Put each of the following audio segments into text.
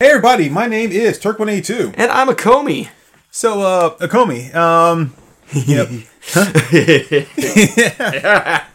Hey everybody, my name is Turk182. And I'm Acomi. So, uh, Acomi, um, yep.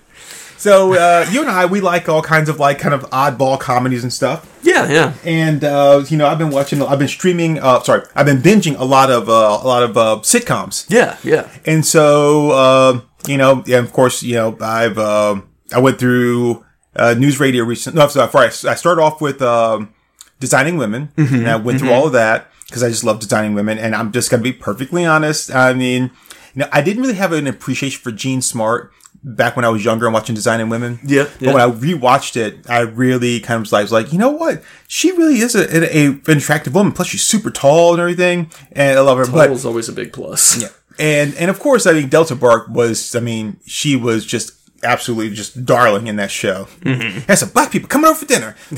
so, uh, you and I, we like all kinds of like kind of oddball comedies and stuff. Yeah, yeah. And, uh, you know, I've been watching, I've been streaming, uh, sorry, I've been binging a lot of, uh, a lot of, uh, sitcoms. Yeah, yeah. And so, uh, you know, yeah, of course, you know, I've, um, I went through, uh, news radio recently. no, sorry, I started off with, um, designing women, Mm-hmm, and I went through all of that because I just love designing women. And I'm just gonna be perfectly honest. I mean, you know, I didn't really have an appreciation for Jean Smart back when I was younger and watching Designing Women. Yeah, But when I rewatched it, I really kind of was like, was like, you know what? She really is a, a, a an attractive woman. Plus, she's super tall and everything, and I love her. but Tall's always a big plus. yeah. And and of course, I mean, Delta Burke was. I mean, she was just absolutely just darling in that show. Mm-hmm. Some black people coming over for dinner.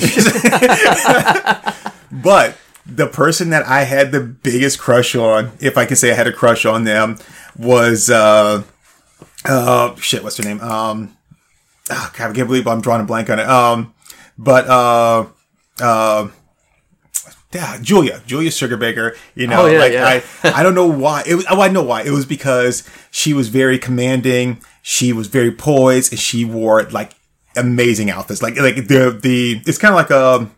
but the person that I had the biggest crush on, if I can say I had a crush on them, was uh, uh, shit. What's her name? Um, oh, God, I can't believe I'm drawing a blank on it. Um, but uh, uh. Yeah, Julia, Julia Sugarbaker. You know, Oh, yeah, like yeah. I, I don't know why. It was, oh, I know why. It was because she was very commanding. She was very poised, and she wore like amazing outfits. Like like the the it's kind of like um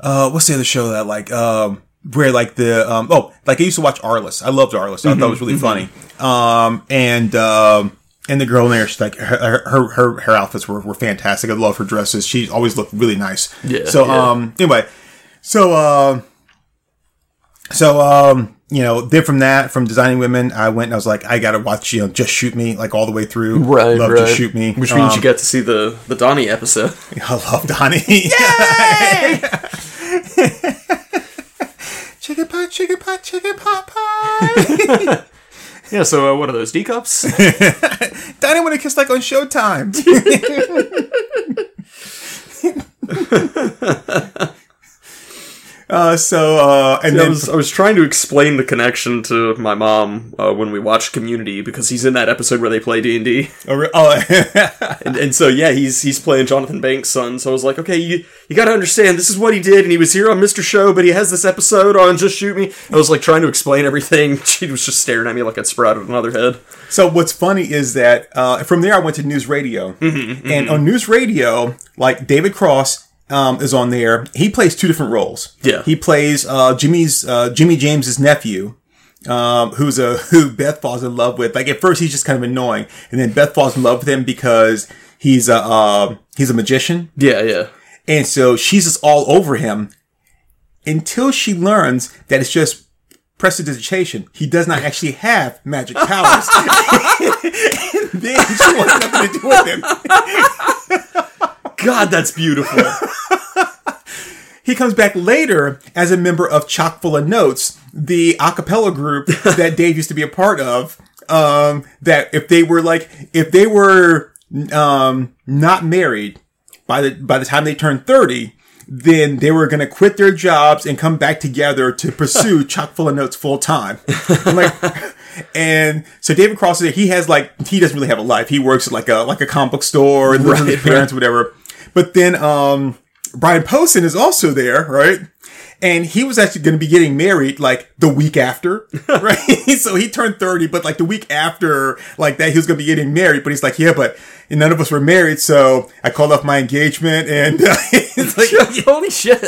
uh what's the other show that like um where like the um oh like I used to watch Arliss. I loved Arliss. I thought it was really funny. Um and um. And the girl in there, she's like her her her, her outfits were, were fantastic. I love her dresses. She always looked really nice. Yeah, So yeah. um anyway, so um so, um, you know, then from that, from designing women, I went and I was like, I gotta watch, you know, Just Shoot Me, like all the way through. Right, Love right. Just Shoot Me. Which means Um, you get to see the the Donnie episode. I love Donnie. chicken pie, chicken pie, chicken pot pie. Yeah. So uh, what are those D cups? Donnie wanna kiss like on Showtime. Uh, so, uh, and I then was I was trying to explain the connection to my mom uh, when we watched Community because he's in that episode where they play D and D. oh, oh, And, so yeah, he's he's playing Jonathan Banks' son. So I was like, okay, you you got to understand this is what he did, and he was here on Mr. Show, but he has this episode on Just Shoot Me. I was like trying to explain everything. She was just staring at me like I'd sprouted another head. So what's funny is that uh, from there I went to news radio, and on news radio, like David Cross um, is on there. He plays two different roles. Yeah. he plays uh, Jimmy's uh, Jimmy James's nephew. Um, who's a who Beth falls in love with? Like at first he's just kind of annoying, and then Beth falls in love with him because he's a uh, he's a magician, Yeah, yeah. and so she's just all over him until she learns that it's just prestidigitation. He does not actually have magic powers. and then she wants nothing to do with him. God, that's beautiful. He comes back later as a member of Chock full of Notes, the a cappella group that Dave used to be a part of. Um, that if they were like, if they were, um, not married by the, by the time they turned 30, then they were going to quit their jobs and come back together to pursue Chock full of Notes full time. I'm like, and so David Cross is. He has like, he doesn't really have a life. He works at like a, like a comic book store and lives with his Right, parents, whatever. But then, um, Brian Posehn is also there, right? And he was actually going to be getting married like the week after, right? so he turned 30, but like the week after, like that, he was going to be getting married. But he's like, yeah, but none of us were married. So I called off my engagement and uh, it's like, Holy shit.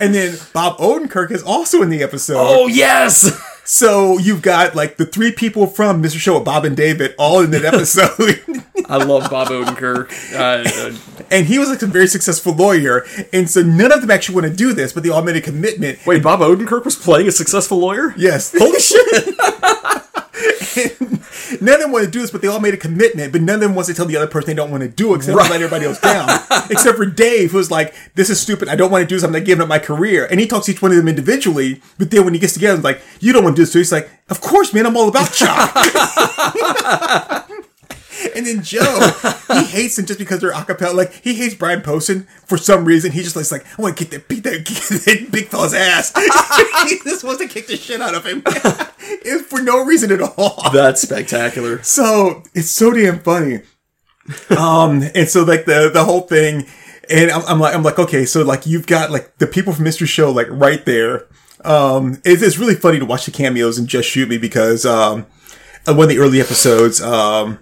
and then Bob Odenkirk is also in the episode. Oh yes. So you've got like the three people from Mr. Show, with Bob and David, all in that episode. I love Bob Odenkirk. Uh, and he was like a very successful lawyer. And so none of them actually want to do this, but they all made a commitment. wait, Bob Odenkirk was playing a successful lawyer? Yes. Holy shit. none of them want to do this, but they all made a commitment. But none of them wants to tell the other person they don't want to do it except Right. to let everybody else down. except for Dave, who's like, this is stupid. I don't want to do this. I'm not giving up my career. And he talks to each one of them individually. But then when he gets together, he's like, you don't want to do this. So he's like, of course, man. I'm all about Chuck. And then Joe, he hates them just because they're a acapella. Like he hates Brian Posehn for some reason. He just likes like I want to kick that beat that, kick that big fella's ass. he just wants to kick the shit out of him. it's for no reason at all. That's spectacular. So it's so damn funny. um, and so like the the whole thing, and I'm, I'm like, I'm like, okay, so like you've got like the people from Mr. Show like right there. Um, it's, it's really funny to watch the cameos and just shoot me because um, one of the early episodes, um,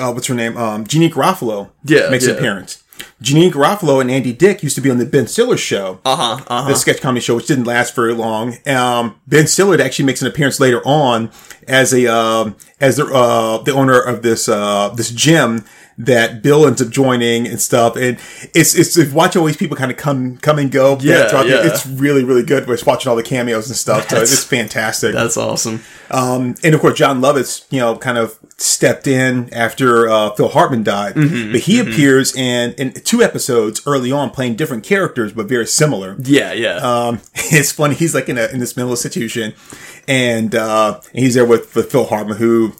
uh, what's her name? Um, Janeane Garofalo Yeah, makes yeah. an appearance. Janeane Garofalo and Andy Dick used to be on the Ben Stiller show Uh huh. Uh the sketch comedy show, which didn't last very long. Um, ben Stiller actually makes an appearance later on as a um, as the uh, the owner of this uh, this gym that Bill ends up joining and stuff. And it's it's, it's watching all these people kind of come come and go. Yeah, throughout the- yeah. it's really really good. Just watching all the cameos and stuff. So it's fantastic. That's awesome. Um, and of course, Jon Lovitz, you know, kind of stepped in after uh, Phil Hartman died, Mm-hmm, but he appears in in two episodes early on, playing different characters but very similar. Yeah, yeah. Um, it's funny. He's like in a in this mental institution, and uh, he's there with, with Phil Hartman, who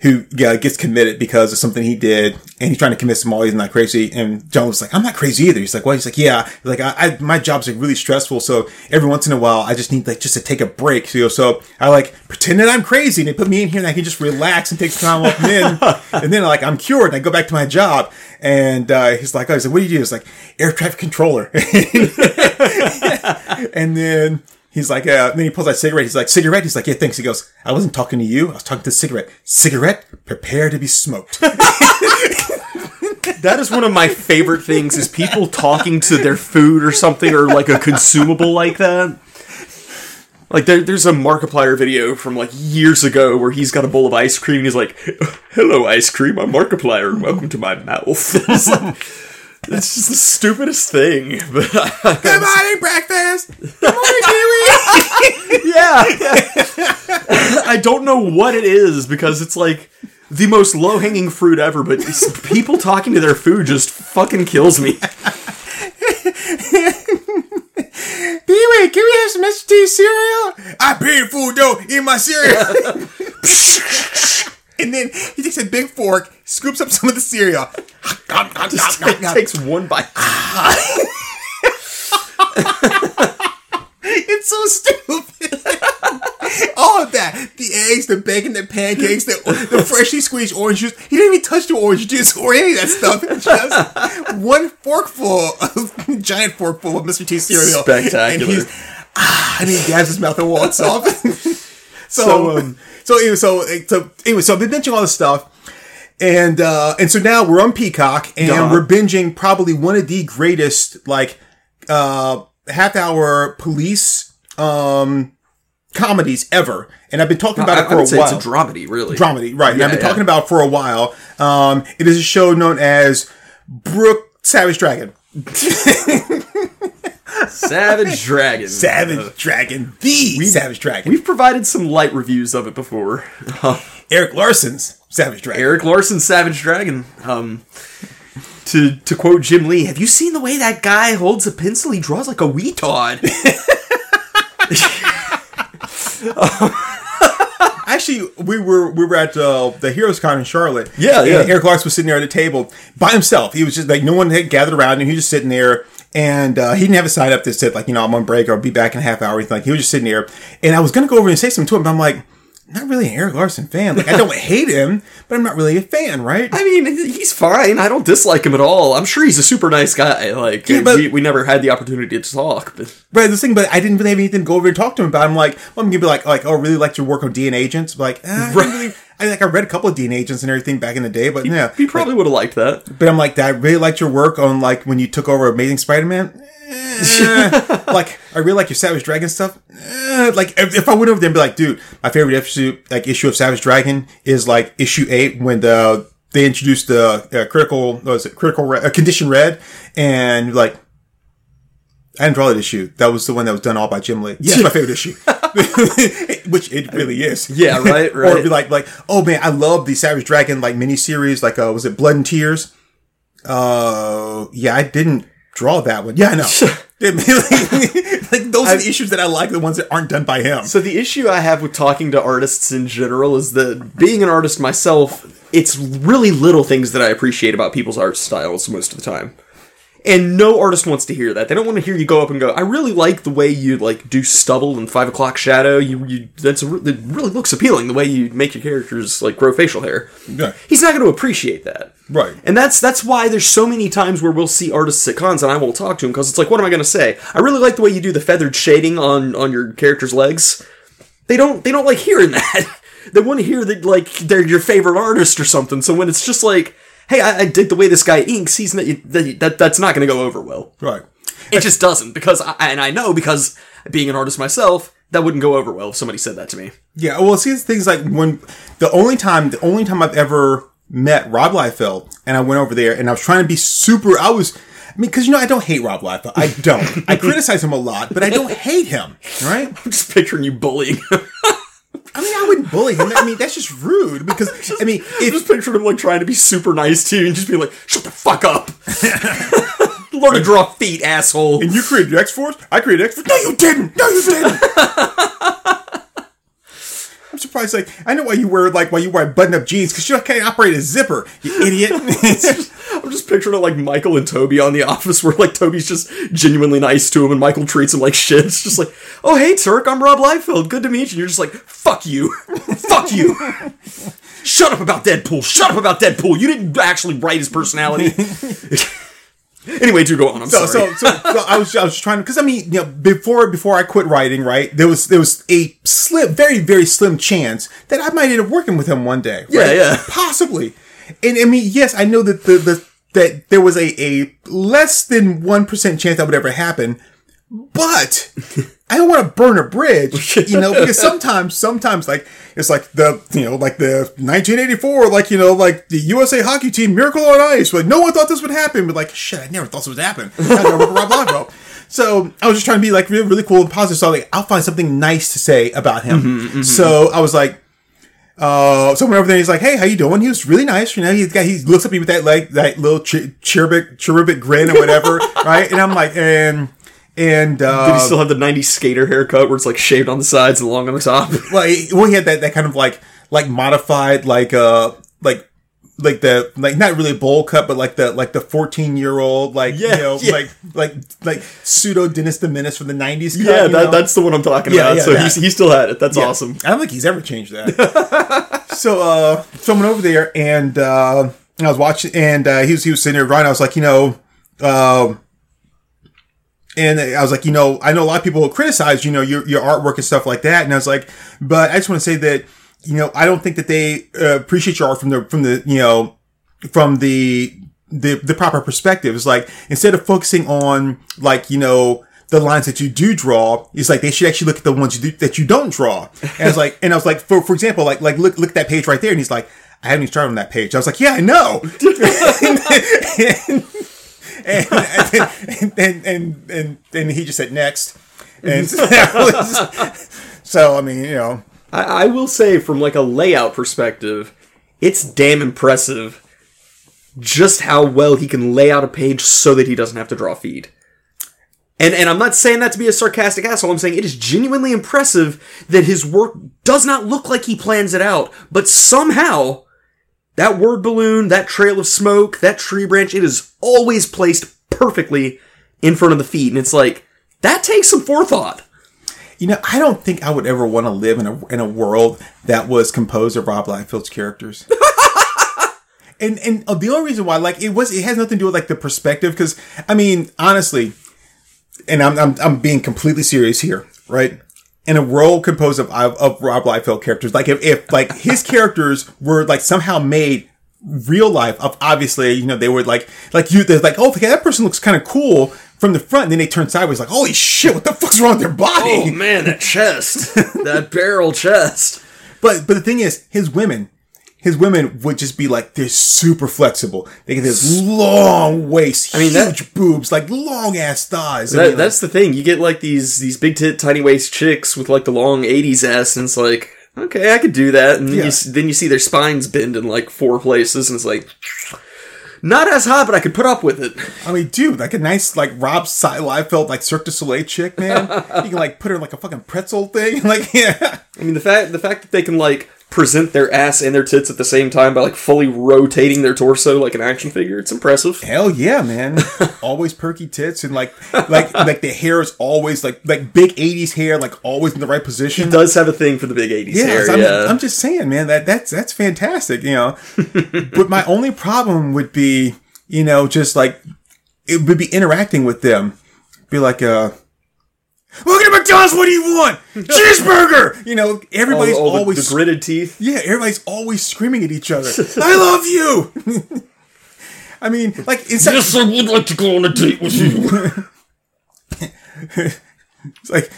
who yeah, gets committed because of something he did, and he's trying to convince him all he's not crazy. And Jon was like, "I'm not crazy either." He's like, "Well," he's like, "Yeah." He's like, I, I my job's like really stressful, so every once in a while, I just need like just to take a break. So, so I like pretend that I'm crazy, and they put me in here, and I can just relax and take some time off. And then, and then like I'm cured, and I go back to my job. And uh, he's like, "Oh, he's like, what do you do?" It's like air traffic controller. And then he's like, uh, then he pulls out a cigarette. He's like, cigarette? He's like, yeah, thanks. He goes, I wasn't talking to you. I was talking to the cigarette. Cigarette, prepare to be smoked. That is one of my favorite things is people talking to their food or something or like a consumable like that. Like there, there's a Markiplier video from like years ago where he's got a bowl of ice cream and he's like, "Hello, ice cream. I'm Markiplier and welcome to my mouth." it's, just the stupidest thing. But Good morning, breakfast. Good morning, Kiwi. yeah, yeah. I don't know what it is because it's like the most low hanging fruit ever. But people talking to their food just fucking kills me. Kiwi, can we have some Mr. T cereal? I paid food though in my cereal. and then he takes a big fork, scoops up some of the cereal. Just takes one bite. It's so stupid. All of that. The eggs, the bacon, the pancakes, the, the freshly squeezed orange juice. He didn't even touch the orange juice or any of that stuff. Just one forkful, of, giant forkful of Mr. T cereal. Spectacular. And he's, ah, and he dabs his mouth and walks off. so, So- um, so anyway, so, so anyway, so I've been mentioning all this stuff. And uh, and so now we're on Peacock and Uh-huh. we're binging probably one of the greatest like uh half hour police um comedies ever. And I've been talking about I, it for a while. it's a dramedy, really. Dramedy, right. and Yeah, I've been yeah. talking about it for a while. Um it is a show known as Brook Savage Dragon. Savage Dragon. Savage Dragon. The Savage Dragon. We've provided some light reviews of it before. Erik Larsen's Savage Dragon. Erik Larsen's Savage Dragon. Um, to to quote Jim Lee, have you seen the way that guy holds a pencil? He draws like a weetard. Actually, we were we were at uh, the Heroes Con in Charlotte. Yeah, and yeah. Erik Larsen was sitting there at a table by himself. He was just like no one had gathered around, and he was just sitting there. And uh, he didn't have a sign up that said like you know I'm on break or I'll be back in a half hour. Or anything. Like he was just sitting there, and I was gonna go over and say something to him, but I'm like, not really an Erik Larsen fan. Like I don't hate him, but I'm not really a fan, right? I mean, he's fine. I don't dislike him at all. I'm sure he's a super nice guy. Like, Yeah, but- we, we never had the opportunity to talk, but Right, this thing, but I didn't really have anything to go over and talk to him about. I'm like, well, I'm gonna be like, like, oh, I really liked your work on DNAgents. But like, eh, I, didn't really, I like, I read a couple of DNAgents and everything back in the day, but yeah, he probably would have liked that. But I'm like, I really liked your work on like when you took over Amazing Spider-Man. Eh. like, I really like your Savage Dragon stuff. Eh. Like, if, if I went over there and be like, dude, my favorite issue, like issue of Savage Dragon is like issue eight when the they introduced the uh, critical, what was it critical Re- uh, condition red, and like. I didn't draw that issue. That was the one that was done all by Jim Lee. Yeah, it's my favorite issue, which it really is. Yeah, right, or right. it'd be like, like, oh man, I love the Savage Dragon like miniseries. Like, uh, was it Blood and Tears? Uh, yeah, I didn't draw that one. Yeah, I know. Like, like, those are the issues that I like, the ones that aren't done by him. So the issue I have with talking to artists in general is that being an artist myself, it's really little things that I appreciate about people's art styles most of the time. And no artist wants to hear that. They don't want to hear you go up and go, "I really like the way you like do stubble and five o'clock shadow. You, you that's a, it really looks appealing. The way you make your characters like grow facial hair." Yeah. He's not going to appreciate that. Right. And that's that's why there's so many times where we'll see artists at cons and I won't talk to him because it's like, what am I going to say? I really like the way you do the feathered shading on on your character's legs. They don't they don't like hearing that. they want to hear that like they're your favorite artist or something. So when it's just like, hey, I, I dig the way this guy inks, he's not, that, that that's not going to go over well. Right. It just doesn't because I, and I know because being an artist myself, that wouldn't go over well if somebody said that to me. Yeah, well, see, things like when the only time, the only time I've ever met Rob Liefeld, and I went over there, and I was trying to be super. I was, I mean, because you know, I don't hate Rob Liefeld. I don't. I criticize him a lot, but I don't hate him. Right? I'm just picturing you bullying. him. I mean, I wouldn't bully him. I mean, that's just rude. Because I mean, if just picturing him like trying to be super nice to you and just be like, "Shut the fuck up." Learn to draw feet, asshole. and you created X Force, I created X Force. No, you didn't. No, you didn't. I'm surprised. Like, I know why you wear like why you wear button-up jeans because you can't operate a zipper. You idiot. I'm just picturing it like Michael and Toby on The Office, where like Toby's just genuinely nice to him, and Michael treats him like shit. It's just like, "Oh hey Turk, I'm Rob Liefeld. Good to meet you." And you're just like, "Fuck you, fuck you." Shut up about Deadpool. Shut up about Deadpool. You didn't actually write his personality. Anyway, do go on. I'm So, sorry. so, so, so I was, I was trying to because I mean, you know, before before I quit writing, right, there was there was a slim, very very slim chance that I might end up working with him one day. Yeah, yeah. possibly. And I mean, yes, I know that the, the that there was a a less than one percent chance that would ever happen, but I don't want to burn a bridge, you know, because sometimes, sometimes, like it's like the you know, like the 1984, like you know, like the USA hockey team, Miracle on Ice. Like no one thought this would happen, but like shit, I never thought this would happen. I gotta work with Rob. So I was just trying to be like really, really cool and positive. So like, I'll find something nice to say about him. Mm-hmm, mm-hmm, so mm-hmm. I was like, uh, someone over there, and he's like, "Hey, how you doing?" He was really nice, you know. He's got, he looks at me with that like that little ch- cherubic, cherubic grin or whatever, right? And I'm like, and and uh, Did he still have the 90s skater haircut where it's like shaved on the sides and long on the top? well, he, well, he had that, that kind of like like modified like uh like like the like not really bowl cut, but like the like the fourteen year old like Yeah, you know yeah. like like like pseudo Dennis the Menace from the nineties. cut, yeah, you that, know? that's the one I'm talking Yeah, about. yeah, so that. he's, he still had it. That's awesome. I don't think he's ever changed that. so uh someone over there and uh I was watching and uh he was he was sitting there right I was like, you know, um and I was like, you know, I know a lot of people will criticize, you know, your your artwork and stuff like that. And I was like, but I just want to say that, you know, I don't think that they uh, appreciate your art from the from the you know from the the the proper perspective. It's like instead of focusing on like you know the lines that you do draw, it's like they should actually look at the ones you do, that you don't draw. And I was like, and I was like, for for example, like like look look at that page right there, and he's like. I haven't even started on that page. I was like, yeah, I know. and, and, and, and, and, and he just said next. And mhm. so, I mean, you know, I, I will say, from like a layout perspective, it's damn impressive just how well he can lay out a page so that he doesn't have to draw feed. And and I'm not saying that to be a sarcastic asshole. I'm saying it is genuinely impressive that his work does not look like he plans it out, but somehow that word balloon, that trail of smoke, that tree branch, it is always placed perfectly in front of the feet, and it's like that takes some forethought. you know, I don't think I would ever want to live in a in a world that was composed of Rob Liefeld's characters. and and uh, the only reason why, like, it was it has nothing to do with like the perspective, because I mean, honestly, and I'm, I'm I'm being completely serious here, right? In a world composed of of, of Rob Liefeld characters, like if, if like his characters were like somehow made real life of obviously you know they were like like you they're like oh okay that person looks kind of cool from the front and then they turn sideways like holy shit what the fuck's wrong with their body? Oh man, that chest, that barrel chest. But but the thing is, his women, his women would just be like they're super flexible. They get this long waist, I mean, that- huge boobs, like long ass thighs. I That, mean, like- that's the thing. You get like these these big tit, tiny waist chicks with like the long '80s ass, and it's like, okay, I could do that. And then, Yeah. you, then you see their spines bend in like four places, and it's like, not as hot, but I could put up with it. I mean, dude, like a nice like Rob Liefeld like Cirque du Soleil chick, man. you can like put her in like a fucking pretzel thing, like yeah. I mean, the fact the fact that they can like present their ass and their tits at the same time by like fully rotating their torso like an action figure. It's impressive. Hell yeah, man! always perky tits and like like like the hair is always like like big '80s hair, like always in the right position. It does have a thing for the big 80s Yeah, hair. I'm, yeah. I'm just saying, man, that that's that's fantastic, you know. but my only problem would be, you know, just like it would be interacting with them. Be like, uh, look at McDonald's. What do you want? Cheeseburger. You know, everybody's all, all the- always the gritted teeth. yeah, everybody's always screaming at each other. I love you. I mean, like it's Yes, I would like to go on a date with you. It's like,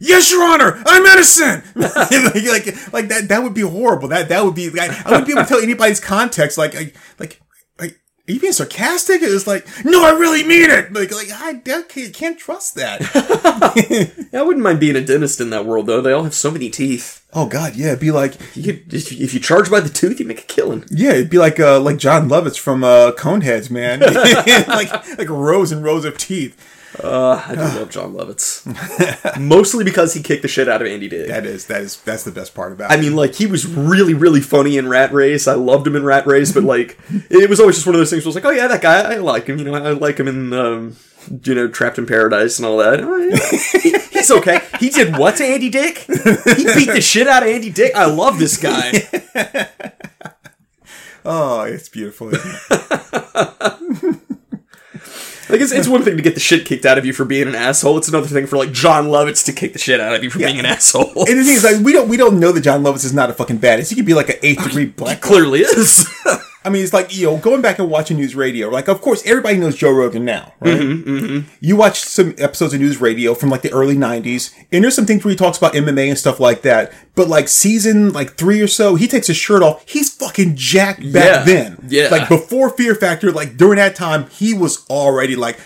yes, Your Honor, I'm innocent. like, like, like that. That would be horrible. That that would be. Like, I wouldn't be able to tell anybody's context. Like, like, like, like are you being sarcastic? It was like, no, I really mean it. Like, like I, I can't, trust that. I wouldn't mind being a dentist in that world though. They all have so many teeth. oh God, yeah. It'd be like, You could, if, you- if you charge by the tooth, you make a killing. yeah, it'd be like, uh, like Jon Lovitz from uh, Coneheads, man. like, like rows and rows of teeth. Uh, I do love Jon Lovitz, mostly because he kicked the shit out of Andy Dick. That is, that is, that's the best part about I it. mean, like he was really, really funny in Rat Race. I loved him in Rat Race, but like it was always just one of those things. Where I was like, oh yeah, that guy, I like him. You know, I like him in, um, you know, Trapped in Paradise and all that. Oh, yeah. He's okay. He did what to Andy Dick? He beat the shit out of Andy Dick. I love this guy. Oh, it's beautiful. Like it's, it's one thing to get the shit kicked out of you for being an asshole. It's another thing for like Jon Lovitz to kick the shit out of you for being an asshole. And the thing is, like, we don't we don't know that Jon Lovitz is not a fucking badass. He could be like an eighth degree black. He clearly is. I mean, it's like you know, going back and watching news radio. Like, of course, everybody knows Joe Rogan now, right? Mm-hmm, You watch some episodes of news radio from like the early '90s, and there's some things where he talks about MMA and stuff like that. But like season like three or so, he takes his shirt off. He's fucking jacked back Yeah. then. Yeah. like before Fear Factor, like during that time, he was already like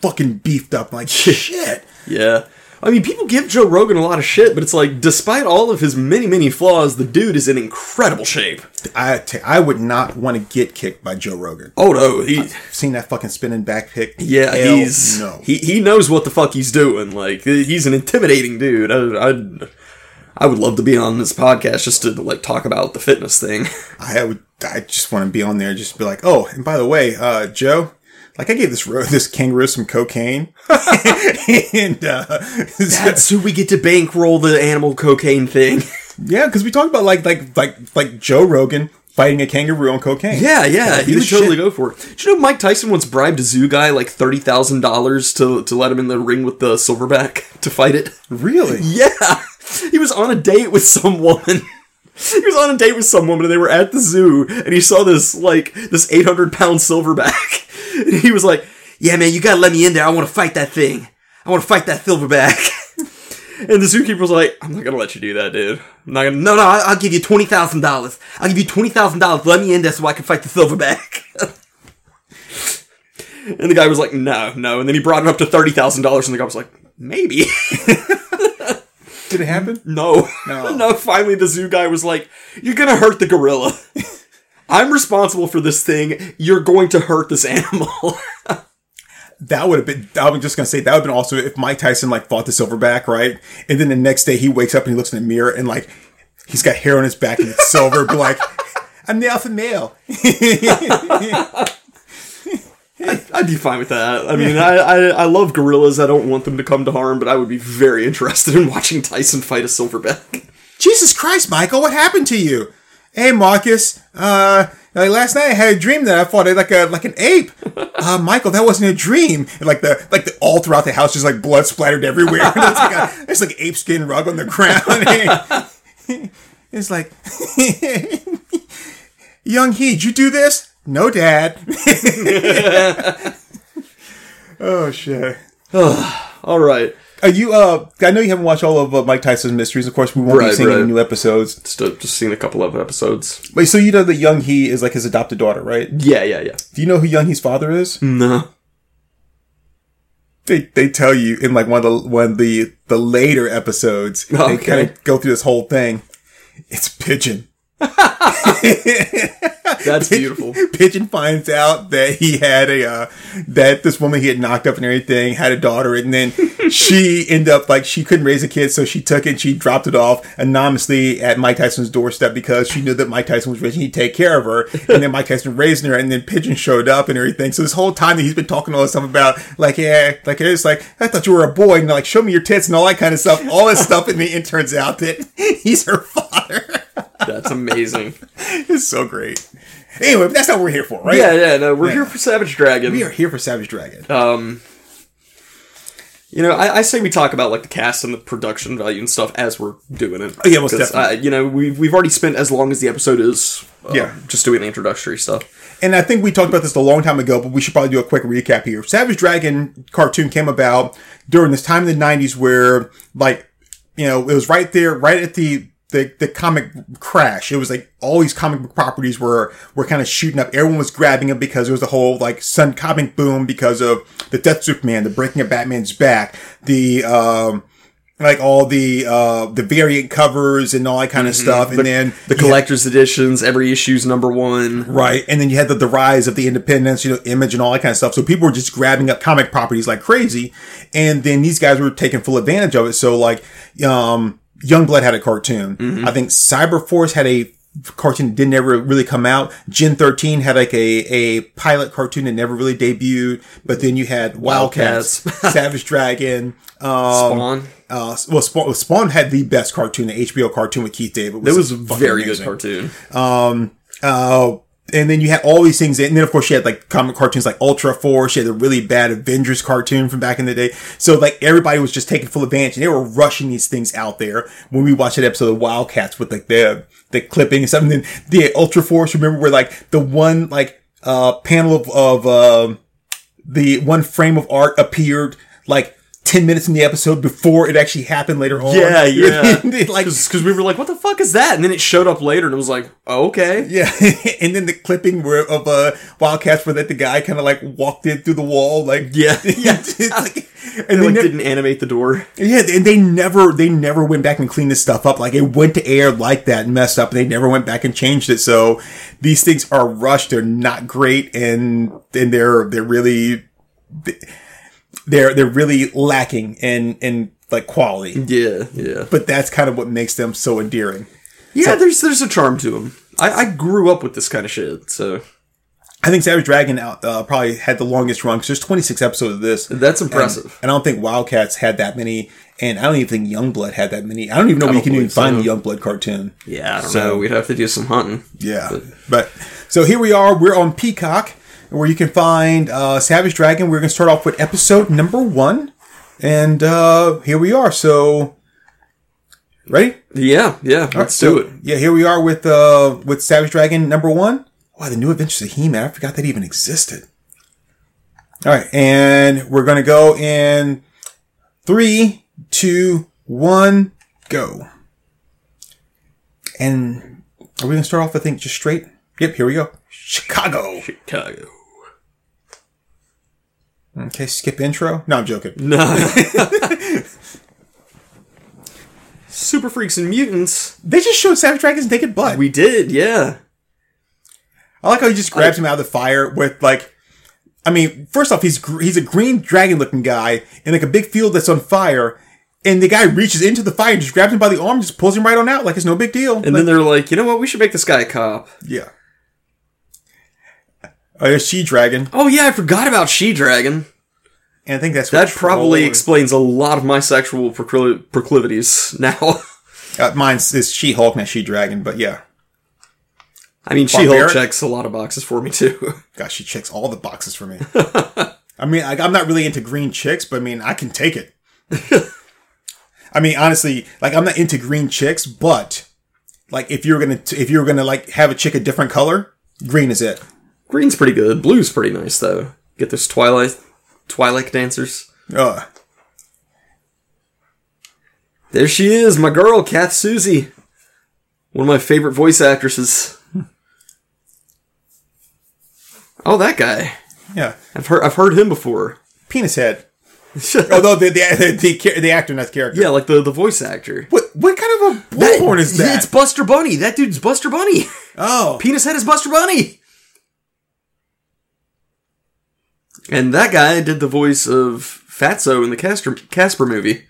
fucking beefed up. Like shit. Yeah. I mean, people give Joe Rogan a lot of shit, but it's like, despite all of his many, many flaws, the dude is in incredible shape. I t- I would not want to get kicked by Joe Rogan. Oh no, he, Seen that fucking spinning back pick? yeah, Hell he's no. he he knows what the fuck he's doing. Like, he's an intimidating dude. I, I I would love to be on this podcast just to like talk about the fitness thing. I would. I just want to be on there, and just be like, oh, and by the way, uh, Joe, like I gave this ro- this kangaroo some cocaine, and uh, That's who we get to bankroll the animal cocaine thing. yeah, because we talked about like like like like Joe Rogan fighting a kangaroo on cocaine. Yeah, yeah, he would totally shit. go for it. Did you know Mike Tyson once bribed a zoo guy like thirty thousand dollars to to let him in the ring with the silverback to fight it? really. Yeah, he was on a date with some woman. He was on a date with some woman, and they were at the zoo, and he saw this like this eight hundred pound silverback, and he was like, "Yeah, man, you gotta let me in there. I want to fight that thing. I want to fight that silverback." And the zookeeper was like, "I'm not gonna let you do that, dude. I'm not gonna. No, no, I'll give you twenty thousand dollars. I'll give you twenty thousand dollars. Let me in there so I can fight the silverback." and the guy was like, "No, no." And then he brought it up to thirty thousand dollars, and the guy was like, "Maybe." Did it happen? No. No. No. finally the zoo guy was like, You're gonna hurt the gorilla. I'm responsible for this thing. You're going to hurt this animal. That would have been. I was just gonna say that would have been also if Mike Tyson like fought the silverback, right? And then the next day he wakes up and he looks in the mirror and like he's got hair on his back and it's silver, but like I'm the alpha male. I'd be fine with that. I mean, I, I, I love gorillas. I don't want them to come to harm, but I would be very interested in watching Tyson fight a silverback. Jesus Christ, Michael, what happened to you? Hey, Marcus. Uh, like last night I had a dream that I fought like a like an ape. Uh, Michael, that wasn't a dream. And like the like the all throughout the house, just like blood splattered everywhere. there's like a there's like ape skin rug on the ground. it's like, Yung Hee, did you do this? No, Dad. oh shit. All right. Are you? Uh, I know you haven't watched all of uh, Mike Tyson's mysteries. Of course, we won't Right, be seeing any new episodes. Just, uh, just seen a couple of episodes. Wait, so you know that Yung Hee is like his adopted daughter, right? Yeah, yeah, yeah. Do you know who Yung Hee's father is? No. They they tell you in like one of the one of the the later episodes. They kind of go through this whole thing. It's Pigeon. That's beautiful. Pigeon finds out that he had a uh, that this woman he had knocked up and everything had a daughter, and then she ended up like she couldn't raise a kid, so she took it and she dropped it off anonymously at Mike Tyson's doorstep because she knew that Mike Tyson was rich and he'd take care of her, and then Mike Tyson raised her, and then Pigeon showed up and everything. So this whole time that he's been talking all this stuff about like yeah, like it's like I thought you were a boy, and like show me your tits and all that kind of stuff, all this stuff, and then it turns out that he's her father. That's amazing. it's so great. Anyway, but that's not what we're here for, right? Yeah, yeah. No, we're Yeah. here for Savage Dragon. We are here for Savage Dragon. Um, you know, I, I say we talk about like the cast and the production value and stuff as we're doing it. Oh, yeah, most definitely. Uh, you know, we've we've already spent as long as the episode is. uh, Yeah. just doing the introductory stuff. and I think we talked about this a long time ago, but we should probably do a quick recap here. Savage Dragon cartoon came about during this time in the 90s where, like, you know, it was right there, right at the, the, the comic crash. It was like all these comic book properties were, were kind of shooting up. Everyone was grabbing them because there was a whole, like, sun comic boom because of the Death of Superman, the breaking of Batman's back, the, um, like all the, uh, the variant covers and all that kind of stuff. And then The collector's editions, every issue's number one. Right. And then you had the, the rise of the independence, you know, image and all that kind of stuff. So people were just grabbing up comic properties like crazy. And then these guys were taking full advantage of it. So like, um, Youngblood had a cartoon. I think Cyberforce had a cartoon that didn't ever really come out. Gen 13 had like a, a pilot cartoon that never really debuted. But then you had Wildcats, Wildcats. Savage Dragon, um, Spawn. uh, well, Spawn, Spawn had the best cartoon, the HBO cartoon with Keith David. It was a very amazing. good cartoon. Um, uh, and then you had all these things, and then of course she had like comic cartoons like Ultra Force. She had the really bad Avengers cartoon from back in the day. So like everybody was just taking full advantage, and they were rushing these things out there. When we watched that episode of Wildcats with like the the clipping and something, then the Ultra Force. Remember where like the one like uh panel of of um the one frame of art appeared like. 10 minutes in the episode before it actually happened later on. Yeah, yeah. Like, Because we were like, what the fuck is that? And then it showed up later and it was like, oh, okay. Yeah, and then the clipping where of uh, Wildcats where that the guy kind of like walked in through the wall, like Yeah. yeah, like, and They they like didn't animate the door. yeah, and they never they never went back and cleaned this stuff up. Like it went to air like that and messed up, and they never went back and changed it. So these things are rushed. They're not great, and and they're they're really they're they're really lacking in in like quality. Yeah, yeah. But that's kind of what makes them so endearing. Yeah, there's there's a charm to them. I, I grew up with this kind of shit, so I think Savage Dragon uh, probably had the longest run because there's 26 episodes of this. that's impressive. And, and I don't think Wildcats had that many, and I don't even think Youngblood had that many. I don't even know where you can even so. find the Youngblood cartoon. yeah, I don't So- know. We'd have to do some hunting. Yeah, but so here we are. We're on Peacock, where you can find uh, Savage Dragon. We're going to start off with episode number one, and uh, here we are. So, ready? Yeah, yeah. Let's So, do it. Yeah, here we are with uh, with Savage Dragon number one. Wow, the new Adventures of He-Man. I forgot that even existed. All right, and we're going to go in three, two, one, go. And are we going to start off? I think just straight. Yep, here we go. Chicago. Chicago. Okay, skip intro. No, I'm joking. No. Super Freaks and Mutants. They just showed Savage Dragon's naked butt. We did, yeah. I like how he just grabs him out of the fire with like, I mean, first off, he's gr- he's a green dragon looking guy in like a big field that's on fire, and the guy reaches into the fire and just grabs him by the arm, and just pulls him right on out like it's no big deal. And Like, then they're like, you know what? We should make this guy a cop. yeah. Oh, there's She Dragon, Oh yeah, I forgot about She Dragon. and I think that's what That probably explains a lot of my sexual procli- proclivities now. uh, mine's is She Hulk, not She Dragon, but yeah. I mean, She Hulk checks a lot of boxes for me too. Gosh, she checks all the boxes for me. I mean, like, I'm not really into green chicks, but I mean, I can take it. I mean, honestly, like, I'm not into green chicks, but like, if you're gonna, if you're gonna like have a chick a different color, green is it. Green's pretty good. Blue's pretty nice though. Get those Twi'lek Twi'lek dancers. Uh, There she is, my girl, Kath Soucie. One of my favorite voice actresses. Oh, that guy. yeah, I've heard I've heard him before. penis head. Although the the, the the the actor, not the character. yeah, like the the voice actor. What what kind of a bullhorn is that? It's Buster Bunny. That dude's Buster Bunny. oh, Penis head is Buster Bunny. And that guy did the voice of Fatso in the Casper, Casper movie.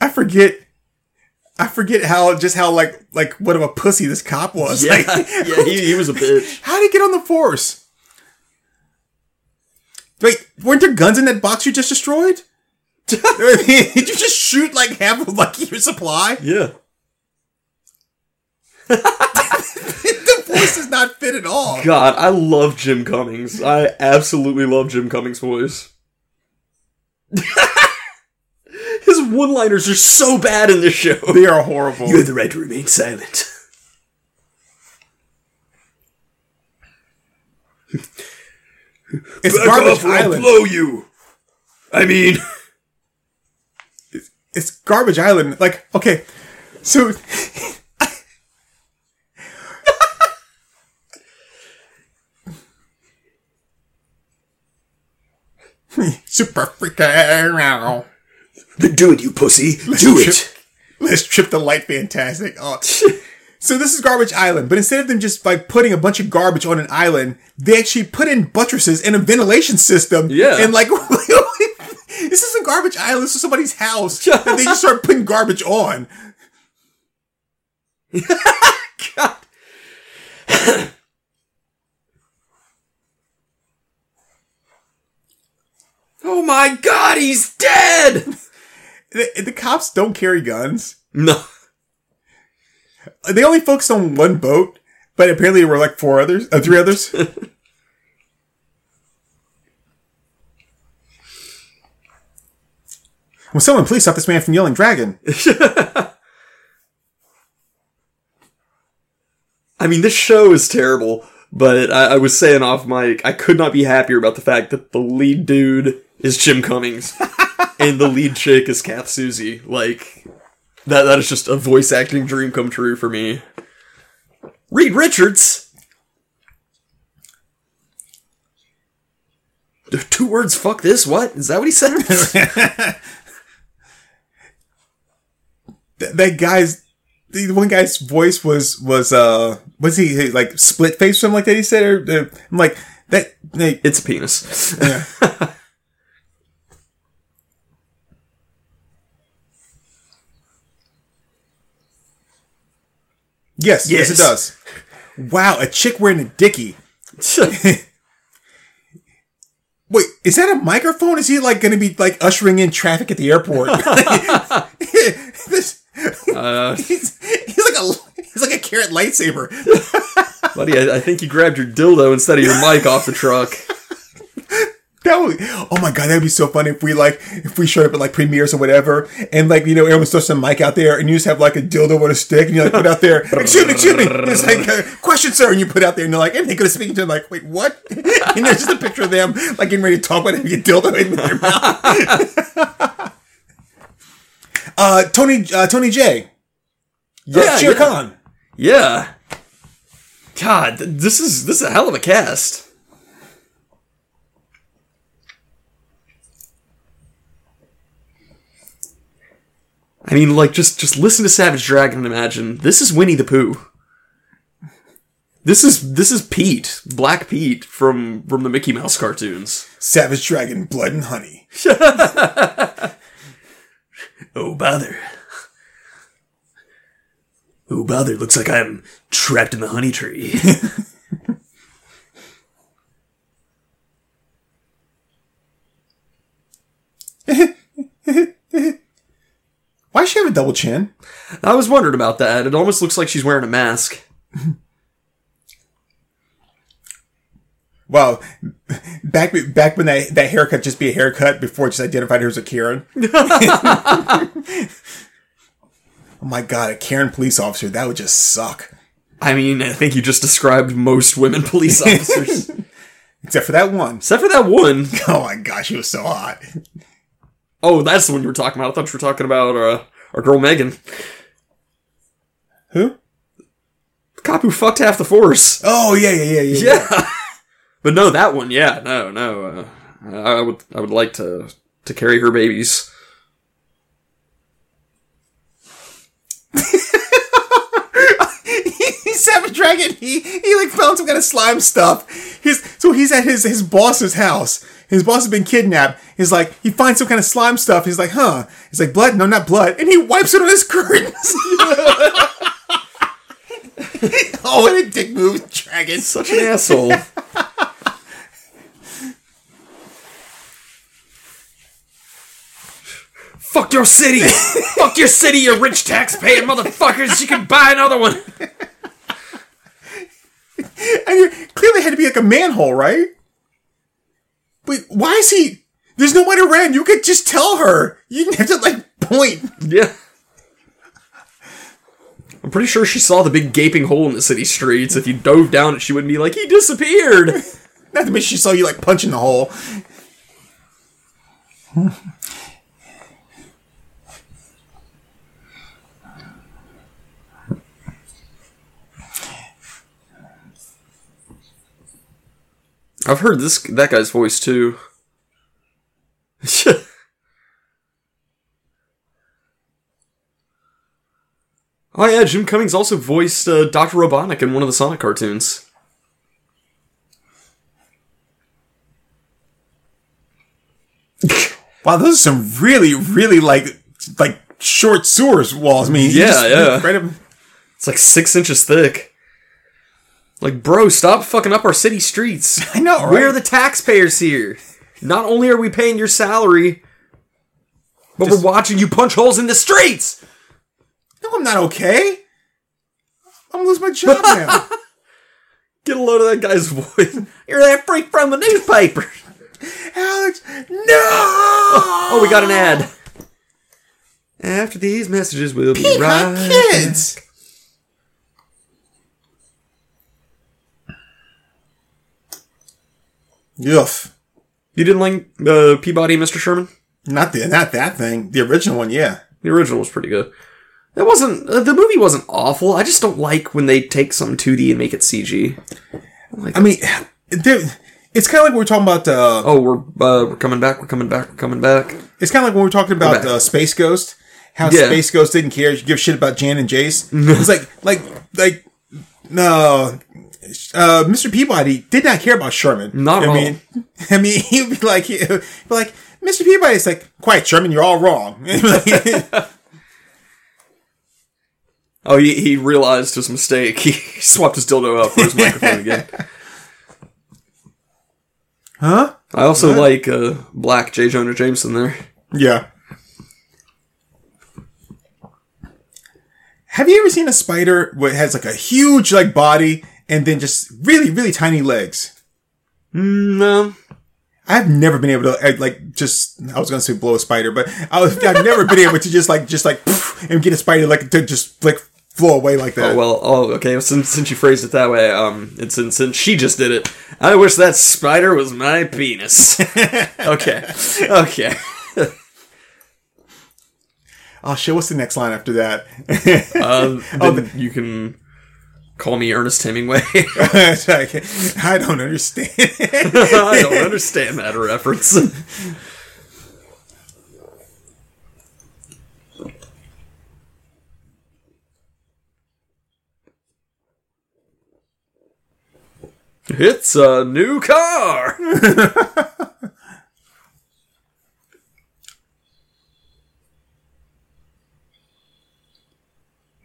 I forget. I forget how just how like like what of a pussy this cop was. Yeah, Like, yeah, he, he was a bitch. how did he get on the force? Wait, weren't there guns in that box you just destroyed? Did you just shoot like half of like your supply? Yeah. The voice does not fit at all. God, I love Jim Cummings. I absolutely love Jim Cummings' voice. His one-liners are so bad in this show. They are horrible. You have the right to remain silent. It's garbage island. blow you. I mean, It's garbage island. Like okay, so super freaky freaking. do it, you pussy. Do it. Let's trip the light. Fantastic. Oh. So this is Garbage Island, but instead of them just like putting a bunch of garbage on an island, they actually put in buttresses and a ventilation system. Yeah. And like, this isn't Garbage Island. This is somebody's house, and they just start putting garbage on. God. Oh my god, he's dead! The, the cops don't carry guns. No. They only focused on one boat, but apparently there were like four others, uh, three others. Will someone please stop this man from yelling dragon? I mean, this show is terrible, but I, I was saying off mic, I could not be happier about the fact that the lead dude is Jim Cummings and the lead chick is Kath Soucie. Like, that, that is just a voice acting dream come true for me. Reed Richards! Two words, fuck this, what? Is that what he said? Th- that guy's the one guy's voice was was uh was he like split face or something like that he said or uh, I'm like that they, it's a penis. yeah. yes, yes, it does. Wow, a chick wearing a dickie. Wait, is that a microphone? Is he like going to be like ushering in traffic at the airport? this, uh, he's, he's like a he's like a carrot lightsaber. buddy, I, I think you grabbed your dildo instead of your mic off the truck. That would, oh my god, that'd be so funny if we like if we showed up at like premieres or whatever, and like you know everyone throws some mic out there, and you just have like a dildo with a stick, and you like put out there, excuse me, excuse me, and it's like uh, question, sir, and you put out there, and they're like, and they go to speaking to them, like, wait, what? and there's just a picture of them like getting ready to talk about having a dildo in their mouth. uh, Tony, uh, Tony Jay, Yeah, uh, Shere yeah. Khan. Yeah. God, this is this is a hell of a cast. I mean, like just just listen to Savage Dragon and imagine this is Winnie the Pooh. This is this is Pete, Black Pete from from the Mickey Mouse cartoons. Savage Dragon, Blood and Honey. Oh bother. Oh bother, looks like I'm trapped in the honey tree. Why does she have a double chin? I was wondering about that. It almost looks like she's wearing a mask. Wow, back back when that that haircut just be a haircut before it just identified her as a Karen. oh my god, a Karen police officer that would just suck. I mean, I think you just described most women police officers. Except for that one. Except for that one. Oh my gosh, she was so hot. Oh, that's the one you were talking about. I thought you were talking about uh, our girl Megan. Who? The cop who fucked half the force. Oh yeah, yeah, yeah, yeah. Yeah. But no, that one, yeah, no, no. Uh, I would, I would like to to carry her babies. he's Dragon. He he like found some kind of slime stuff. He's so he's at his his boss's house. His boss has been kidnapped. He's like he finds some kind of slime stuff. He's like, huh? He's like blood? No, not blood. And he wipes it on his curtains. oh, what a dick move, Dragon. Such an asshole. Fuck your city! Fuck your city, you rich taxpaying motherfuckers! You can buy another one! And you clearly had to be like a manhole, right? But why is he? There's no way to around. You could just tell her. You didn't have to like point. Yeah. I'm pretty sure she saw the big gaping hole in the city streets. If you dove down it, she wouldn't be like, he disappeared! Not to mention she saw you like punching the hole. I've heard this that guy's voice too. oh yeah, Jim Cummings also voiced uh, Doctor Robotnik in one of the Sonic cartoons. Wow, those are some really, really like like short sewers walls. I mean, Yeah, just- yeah. Right up, It's like six inches thick. Like, bro, stop fucking up our city streets. I know, right? We're the taxpayers here. Not only are we paying your salary, but Just- we're watching you punch holes in the streets. no, I'm not okay. I'm gonna lose my job now. Get a load of that guy's voice. You're that freak from the newspaper. Alex, no! Oh, we got an ad. After these messages, we'll be right. Kids. Yuff. You didn't like uh, Peabody, Mr. Sherman? Not the not that thing. The original one, yeah. The original was pretty good. It wasn't. Uh, the movie wasn't awful. I just don't like when they take some 2D and make it CG. I mean, there- it's kind of like we were talking about. Uh, Oh, we're uh, we're coming back. We're coming back. We're coming back. It's kind of like when we were talking about uh, Space Ghost. How Yeah. Space Ghost didn't care, give shit about Jan and Jace. it's like, like, like, no, uh, Mr. Peabody did not care about Sherman. Not I all. mean, I mean, he'd be like, he'd be like, Mr. Peabody's like, quiet, Sherman, you're all wrong. Oh, he, he realized his mistake. He swapped his dildo out for his microphone again. huh? I also like uh, Black J. Jonah Jameson there. Yeah. Have you ever seen a spider it has like a huge like body and then just really really tiny legs? No. I've never been able to like just I was gonna say blow a spider, but I was, I've never been able to just like just like poof, and get a spider like to just like flow away like that. Oh, well, oh, okay. Since, since you phrased it that way, um, and since, since she just did it, I wish that spider was my penis. okay. Okay. oh shit! What's the next line after that? Um, Oh, then you can call me Ernest Hemingway. I don't understand. I don't understand that reference. It's a new car.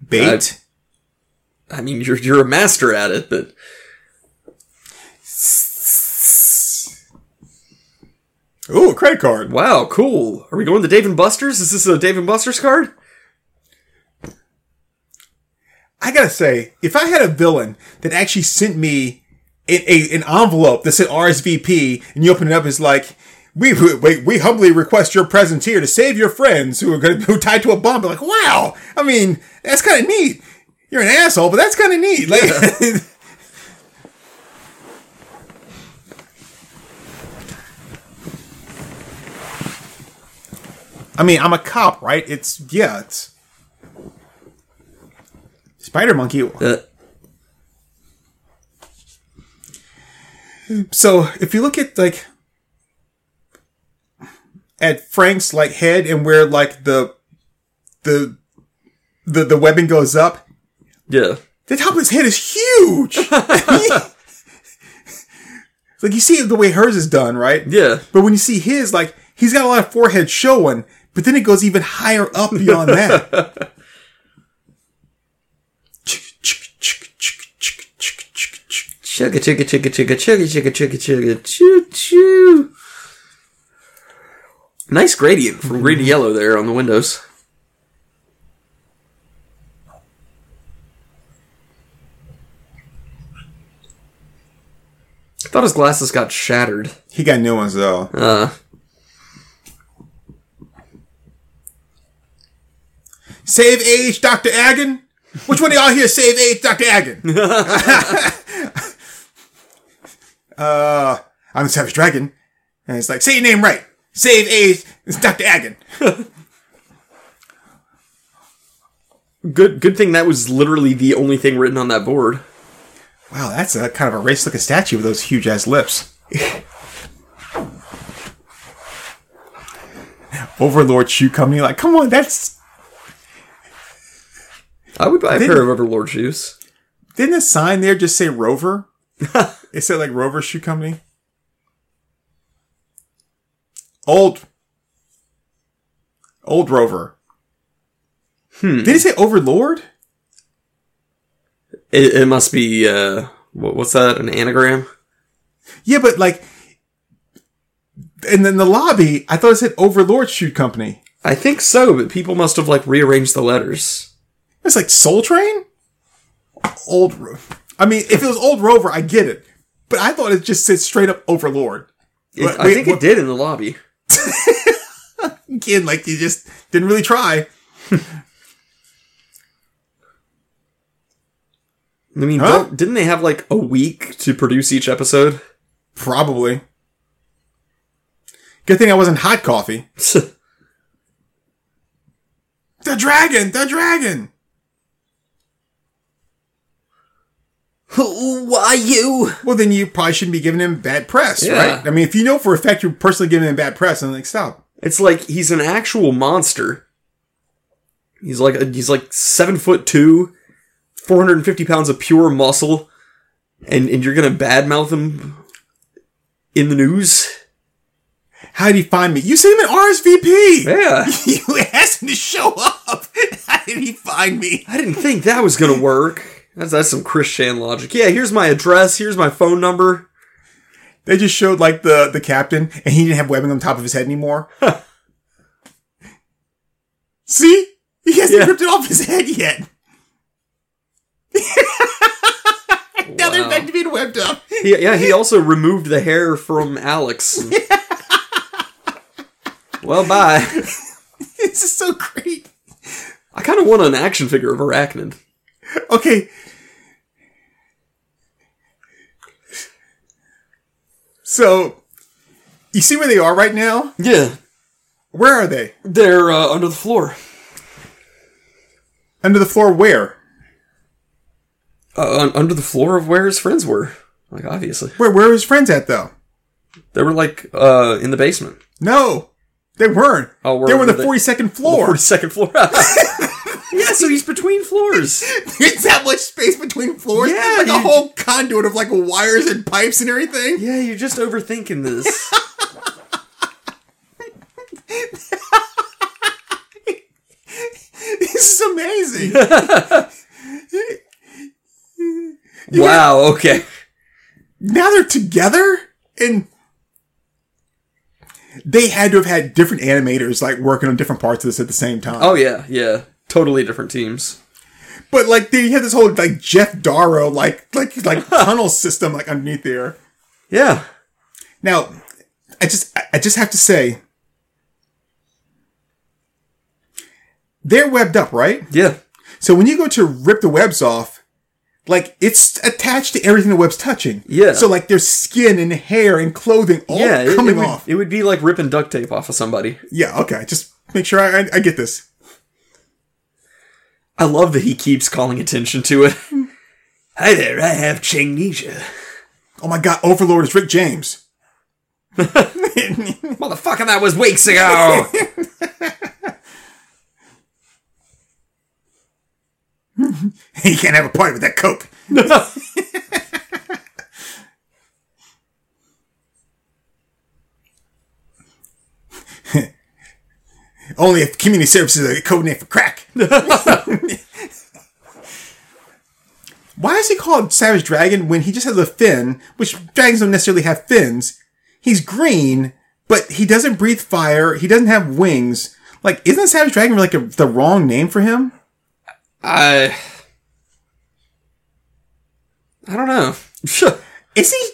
Bait. I mean, you're you're a master at it, but Ooh, a credit card. wow, cool. Are we going to Dave and Buster's? Is this a Dave and Buster's card? I gotta say, if I had a villain that actually sent me a, a- an envelope that said RSVP, and you open it up, it's like, we, we we humbly request your presence here to save your friends who are going to who tied to a bomb. But like, wow, I mean, that's kind of neat. You're an asshole, but that's kind of neat. Like, I mean, I'm a cop, right? It's yeah, it's Spider Monkey. Uh, So if you look at like at Frank's like head and where like the the the the webbing goes up, Yeah. the top of his head is huge. like you see the way hers is done, right? Yeah. But when you see his, like he's got a lot of forehead showing, but then it goes even higher up beyond that. Chugga chugga chugga chugga chugga chugga chugga chugga choo choo. Nice gradient from green to yellow there on the windows. Thought his glasses got shattered. He got new ones though. Uh, Save age, Dr. Agon? Which one of y'all here save age, Dr. Agon? uh, I'm the Savage Dragon. And it's like, say your name right. Save age, it's Dr. Agon. good good thing that was literally the only thing written on that board. Wow, that's a kind of a race looking statue with those huge ass lips. Overlord Shoe Company, like, come on, that's. I would buy a Didn't- pair of Overlord shoes. Didn't the sign there just say Rover? it said like Rover Shoe Company. Old. Old Rover. Hmm. Did he say Overlord? It, it must be uh, what, what's that? An anagram? Yeah, but like. And then the lobby, I thought it said Overlord Shoe Company. I think so, but people must have like rearranged the letters. It's like Soul Train? Old. Ro- I mean, if it was Old Rover, I get it. But I thought it just said straight up Overlord. It- I wait, think what- it did in the lobby. Again, like you just didn't really try. I mean, Huh? don't, didn't they have like a week to produce each episode? Probably. Good thing I wasn't hot coffee. The dragon! The dragon! Why you? Well, then you probably shouldn't be giving him bad press, Yeah. right? I mean, if you know for a fact you're personally giving him bad press, then like, stop. It's like he's an actual monster. He's like a, he's like seven foot two, four hundred and fifty pounds of pure muscle, and and you're gonna badmouth him in the news? How did he find me? You sent him an RSVP! Yeah, You asked him to show up! How did he find me? I didn't think that was gonna work. That's that's some Chris Chan logic. Yeah, here's my address. Here's my phone number. They just showed like the, the captain, and he didn't have webbing on top of his head anymore. See? He hasn't Yeah. ripped it off his head yet. now they're Wow. back to being webbed up. He, yeah, he also removed the hair from Alex. well, bye. this is so great. I kind of want an action figure of Arachnid. Okay. So, you see where they are right now? Yeah, Where are they? they're uh, under the floor. Under the floor where? Uh, under the floor of where his friends were. Like, obviously. Where where are his friends at though? They were, like, uh, in the basement. No. They weren't. Oh, where they were on the forty second floor. 42nd floor. yeah, so he's between floors. There's that much space between floors. Yeah, like a whole conduit of like wires and pipes and everything. Yeah, you're just overthinking this. This is amazing. Wow, okay. now they're together and they had to have had different animators like working on different parts of this at the same time. Oh, yeah, yeah. Totally different teams. But like they had this whole like Geof Darrow like like like tunnel system like underneath there. Yeah. Now, I just I just have to say they're webbed up, right? Yeah. So when you go to rip the webs off, like it's attached to everything the web's touching. Yeah. So like there's skin and hair and clothing all Yeah, it, coming it would, off. it would be like ripping duct tape off of somebody. yeah. Okay. Just make sure I, I, I get this. I love that he keeps calling attention to it. Hi there, I have Changnesia. Oh my god, Overlord is Rick James. Motherfucker, that was weeks ago. you can't have a party with that coke. Only if community service is a code name for crack. Why is he called Savage Dragon when he just has a fin, which dragons don't necessarily have fins? He's green, but he doesn't breathe fire. He doesn't have wings. Like, isn't Savage Dragon like a, the wrong name for him? I. I don't know. Is he?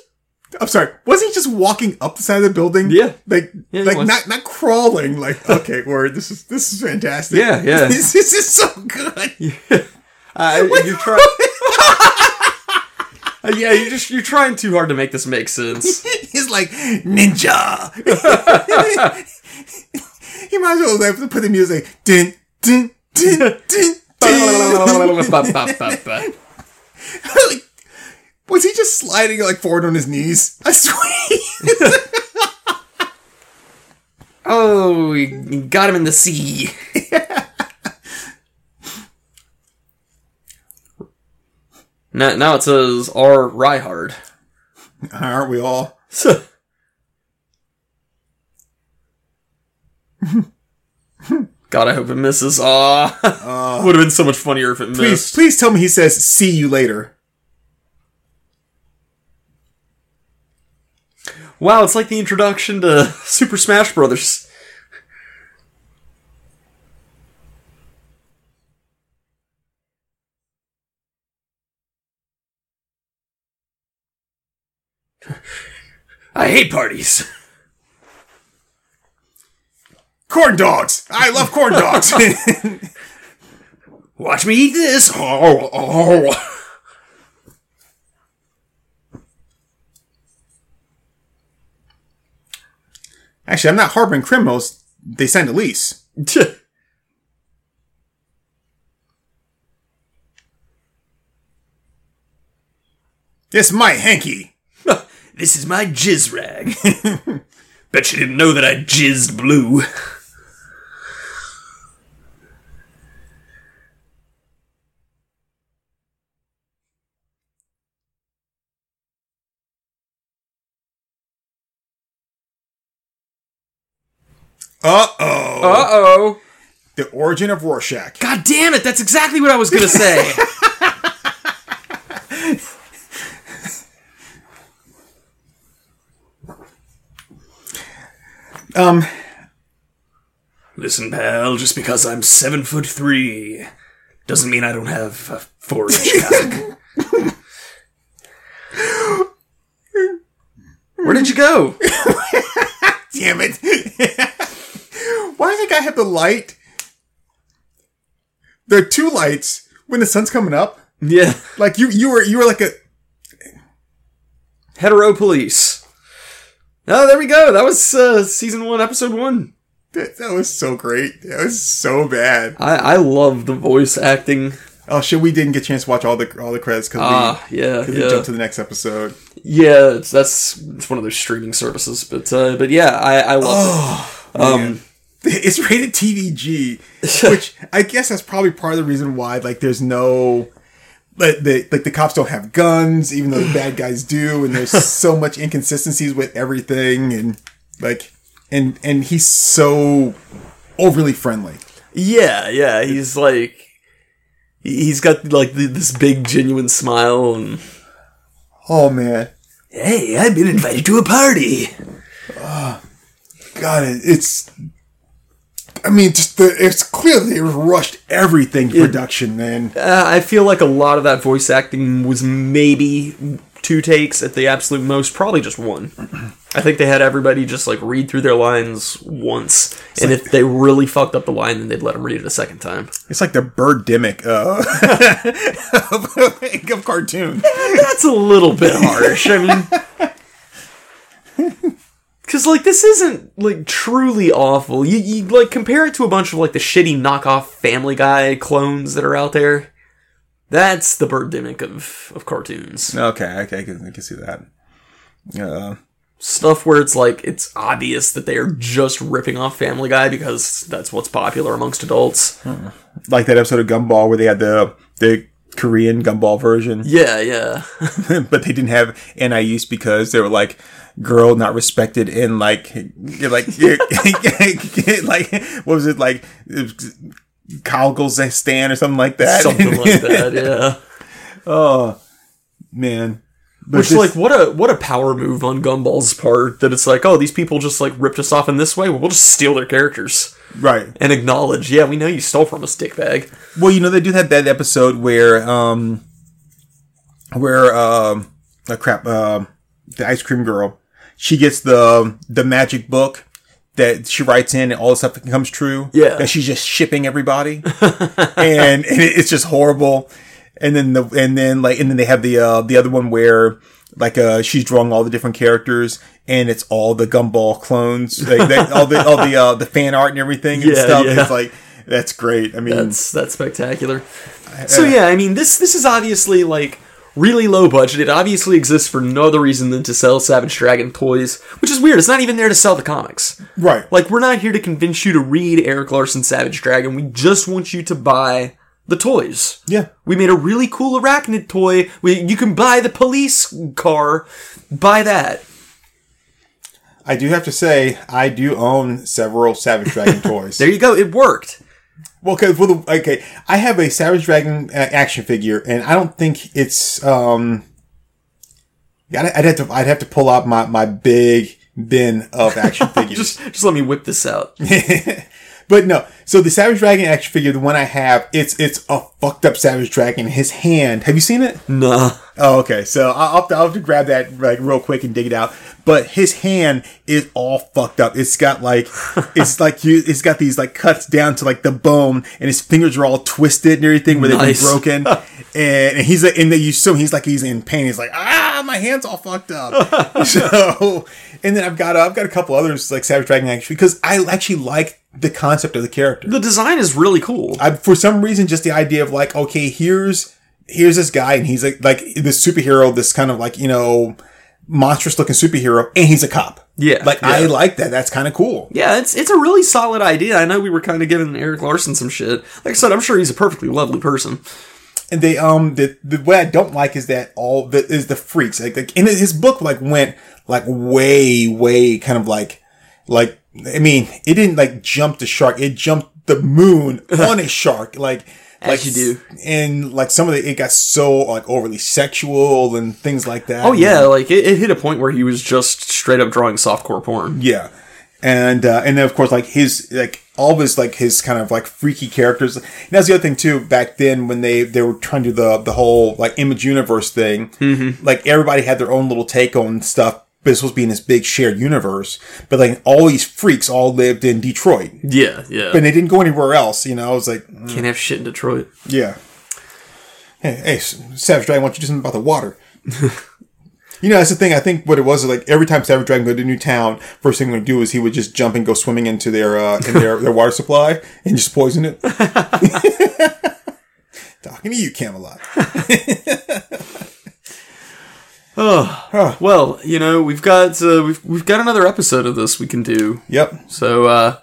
I'm sorry. Was he just walking up the side of the building? Yeah. Like, Yeah, like not not crawling. Like, okay, word. This is this is fantastic. Yeah, yeah. This, this is so good. Uh, you're trying. Uh, yeah, you're just you're trying too hard to make this make sense. He's like ninja. he might as well like, put the music. Dun, dun, dun, dun. Like, was he just sliding like forward on his knees? I swear. oh, you got him in the sea. now, now it says R. Ryhard. Aren't we all? God, I hope it misses. Aw. Ah. Ah. Would have been so much funnier if it Please, missed. please tell me he says "see you later." Wow, it's like the introduction to Super Smash Brothers. I hate parties. Corn dogs. I love corn dogs. Watch me eat this. Oh, oh. Actually, I'm not harboring criminals. They signed a lease. It's my hanky. this is my jizz rag. Bet you didn't know that I jizzed blue. Uh oh. Uh oh. The origin of Rorschach. God damn it, that's exactly what I was gonna say. Um, Listen, pal, just because I'm seven foot three doesn't mean I don't have a four inch cock. Where did you go? damn it. Why does the guy have the light? There are two lights when the sun's coming up. Yeah. Like you, you were, you were like a. Hetero police. Oh, there we go. That was uh, season one, episode one. That, that was so great. That was so bad. I, I love the voice acting. Oh shit, we didn't get a chance to watch all the all the credits because Ah, we, yeah, 'cause we yeah. jumped to the next episode. Yeah, it's, that's it's one of those streaming services, but uh, but yeah, I I love it. Um, It's rated TVG, which I guess that's probably part of the reason why like there's no like the like the cops don't have guns, even though the bad guys do, and there's so much inconsistencies with everything, and like and and he's so overly friendly. yeah, yeah, he's like he's got like th- this big genuine smile and Oh man, hey, I've been invited to a party. God, it's. I mean, just the it's clear they rushed everything production, man. Uh, I feel like a lot of that voice acting was maybe two takes at the absolute most, probably just one. I think they had everybody just like read through their lines once, and if they really fucked up the line, then they'd let them read it a second time. It's like the Birdemic uh, of, of cartoon. That's a little bit harsh. I mean, because like this isn't like truly awful. You, you like compare it to a bunch of like the shitty knockoff Family Guy clones that are out there. That's the Birdemic of of cartoons. Okay, okay, I can, I can see that. Uh, Stuff where it's like it's obvious that they are just ripping off Family Guy because that's what's popular amongst adults. like that episode of Gumball where they had the the Korean Gumball version, Yeah, yeah. but they didn't have NIUs because they were like girl not respected in like you're like like what was it like Kyrgyzstan or something like that. Something like that, yeah. oh man. But Which this- like what a what a power move on Gumball's part that it's like, oh, these people just like ripped us off in this way. Well, we'll just steal their characters right. and acknowledge, yeah, we know you stole from us, dickbag. Well, you know they do have that episode where um where um uh, crap um the ice cream girl she gets the the magic book that she writes in and all the stuff that comes true. Yeah. That she's just shipping everybody. and, and it- it's just horrible. And then the and then like and then they have the uh the other one where like uh she's drawing all the different characters and it's all the gumball clones like that, all the all the uh the fan art and everything and Yeah, stuff. yeah. It's like that's great. I mean That's that's spectacular. So yeah, I mean this this is obviously like really low budget. It obviously exists for no other reason than to sell Savage Dragon toys, which is weird. It's not even there to sell the comics. Right. Like we're not here to convince you to read Erik Larsen Savage Dragon. We just want you to buy the toys. Yeah. We made a really cool arachnid toy. We, you can buy the police car. Buy that. I do have to say, I do own several Savage Dragon toys. There you go. It worked. Well, okay, well, the, okay, I have a Savage Dragon uh, action figure, and I don't think it's. um I'd, I'd have to. I'd have to pull out my my big bin of action figures. Just just let me whip this out. But no, so the Savage Dragon action figure, the one I have, it's it's a fucked up Savage Dragon. His hand, have you seen it? Nah. Oh, okay. So I'll I'll have, to, I'll have to grab that like real quick and dig it out. But his hand is all fucked up. It's got like it's like you. It's got these like cuts down to like the bone, and his fingers are all twisted and everything where Nice. they've been broken. and, and he's like, and then you so he's like he's in pain. He's like, ah, my hand's all fucked up. so, and then I've got uh, I've got a couple others like Savage Dragon actually because I actually like the concept of the character. The design is really cool. I, for some reason, just the idea of like, okay, here's here's this guy, and he's like like this superhero, this kind of like you know monstrous looking superhero, and he's a cop. Yeah, like I like that. That's kind of cool. Yeah, it's it's a really solid idea. I know we were kind of giving Erik Larsen some shit. Like I said, I'm sure he's a perfectly lovely person. And they um the the way I don't like is that all the is the freaks like like in his book like went like way way kind of like like I mean it didn't like jump the shark it jumped the moon on a shark like like you do. and like some of it it got so like overly sexual and things like that Oh yeah, like it, it hit a point where he was just straight up drawing softcore porn. Yeah. And uh, and then of course like his like all of his like his kind of like freaky characters. And that's the other thing too. Back then when they they were trying to do the the whole like image universe thing, like everybody had their own little take on stuff. But it's supposed to be in this big shared universe. But like all these freaks all lived in Detroit, Yeah, yeah. and they didn't go anywhere else. You know, I was like, Can't have shit in Detroit. yeah. Hey, hey, Savage Dragon, why don't you do something about the water? you know, that's the thing. I think what it was is like every time Savage Dragon go to a new town, first thing he would do is he would just jump and go swimming into their uh, in their, their water supply and just poison it. Talking to you, Camelot. Well, you know, we've got uh, we've we've got another episode of this we can do. Yep. So uh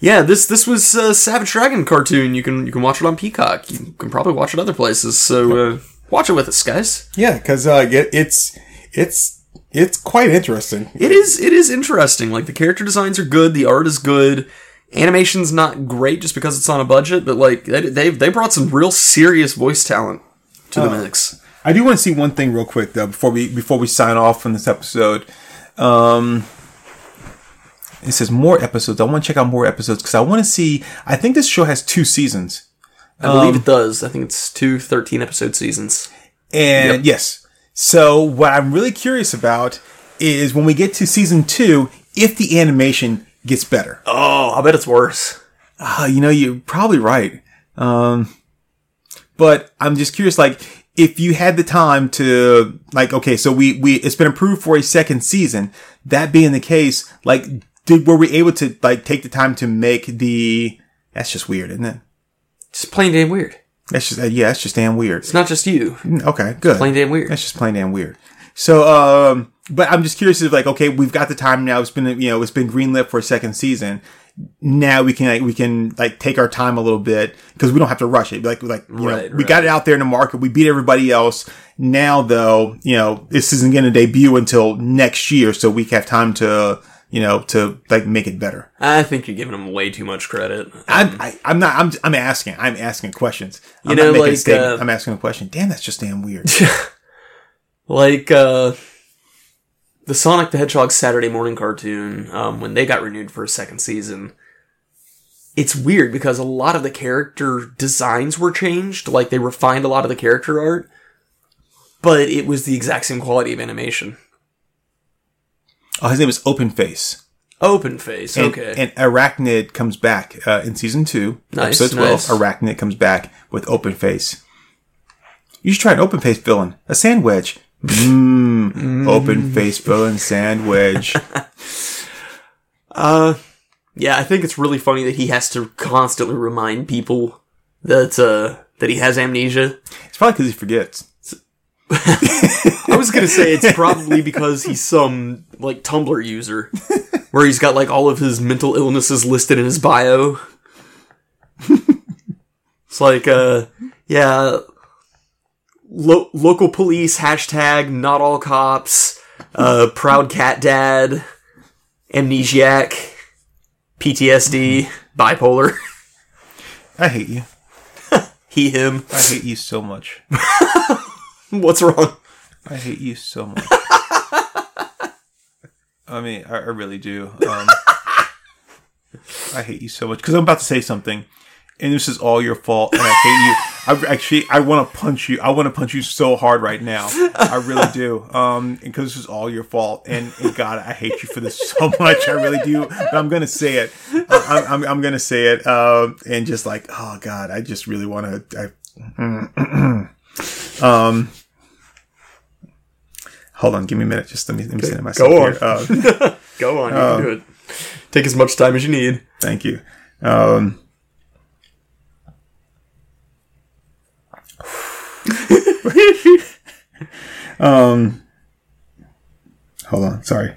yeah, this this was uh, Savage Dragon cartoon. You can you can watch it on Peacock. You can probably watch it other places. So uh, watch it with us, guys. Yeah, because uh, it, it's it's it's quite interesting. It is it is interesting. Like the character designs are good, the art is good. Animation's not great just because it's on a budget, but like they they, they brought some real serious voice talent to the mix. I do want to see one thing real quick though before we before we sign off from this episode. Um, it says more episodes. I want to check out more episodes because I want to see. I think this show has two seasons, I believe it does. I think it's two 13 episode seasons. and yes. So what I'm really curious about is when we get to season two, if the animation gets better. Oh, I bet it's worse. Uh, you know, you're probably right. Um, but I'm just curious, like, if you had the time to, like, okay, so we, we, it's been approved for a second season. That being the case, like, did, were we able to, like, take the time to make the, that's just weird, isn't it? Just plain damn weird. That's just, uh, yeah, that's just damn weird. It's not just you. Okay, good. Plain damn weird. That's just plain damn weird. So, um, but I'm just curious if like, okay, we've got the time now. It's been, you know, it's been greenlit for a second season. Now we can like, we can like take our time a little bit because we don't have to rush it. Like, like, you Right, know, we got it out there in the market. We beat everybody else. Now though, you know, this isn't going to debut until next year. So we have time to, you know, to like make it better. I think you're giving them way too much credit. I'm, I, I'm not, I'm, I'm asking, I'm asking questions. I'm You know, like, statement. uh, I'm asking a question. Damn, that's just damn weird. Like uh the Sonic the Hedgehog Saturday morning cartoon, um, when they got renewed for a second season, it's weird because a lot of the character designs were changed, like they refined a lot of the character art, but it was the exact same quality of animation. oh, his name is Open Face. Open face, And, okay. and Arachnid comes back uh, in season two, Nice, episode twelve. nice. Arachnid comes back with open face. You should try an open face villain, a sandwich. Mmm, open face villain sandwich. uh yeah, I think it's really funny that he has to constantly remind people that uh that he has amnesia. It's probably because he forgets. I was gonna say it's probably because he's some like Tumblr user, where he's got like all of his mental illnesses listed in his bio. it's like, uh, yeah, lo- local police hashtag not all cops, uh, proud cat dad, amnesiac, PTSD, bipolar, I hate you. he him. I hate you so much. What's wrong? I hate you so much. I mean, I, I really do. Um, I hate you so much because I'm about to say something, and this is all your fault, and I hate you. I actually, I want to punch you. I want to punch you so hard right now. I really do. Um, because this is all your fault, and, and God, I hate you for this so much. I really do. But I'm gonna say it. I, I'm, I'm, I'm gonna say it. Um, and just like, oh God, I just really want to. Um. Hold on, give me a minute. Just let me let me it myself. Go on. here. Uh, Go on, you can do it. Take as much time as you need. thank you. Um, um, hold on. Sorry.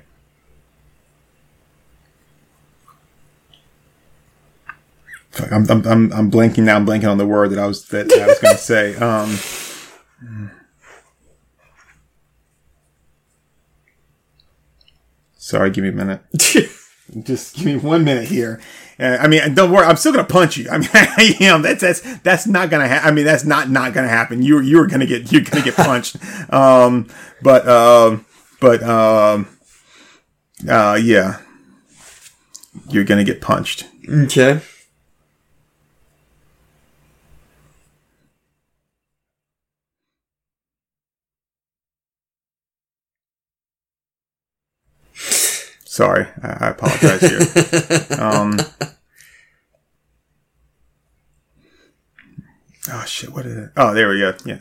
Fuck, I'm, I'm, I'm, I'm blanking now. I'm blanking on the word that I was that I was going to say. Um, sorry, give me a minute. Just give me one minute here. Uh, I mean, don't worry. I'm still gonna punch you. I mean, I am. That's that's that's not gonna. happen. I mean, that's not not gonna happen. You you're gonna get you're gonna get punched. um, but um, but um, uh, yeah, you're gonna get punched. Okay. Sorry, I, I apologize here. um, oh shit, what is it? Oh, there we go. Yeah,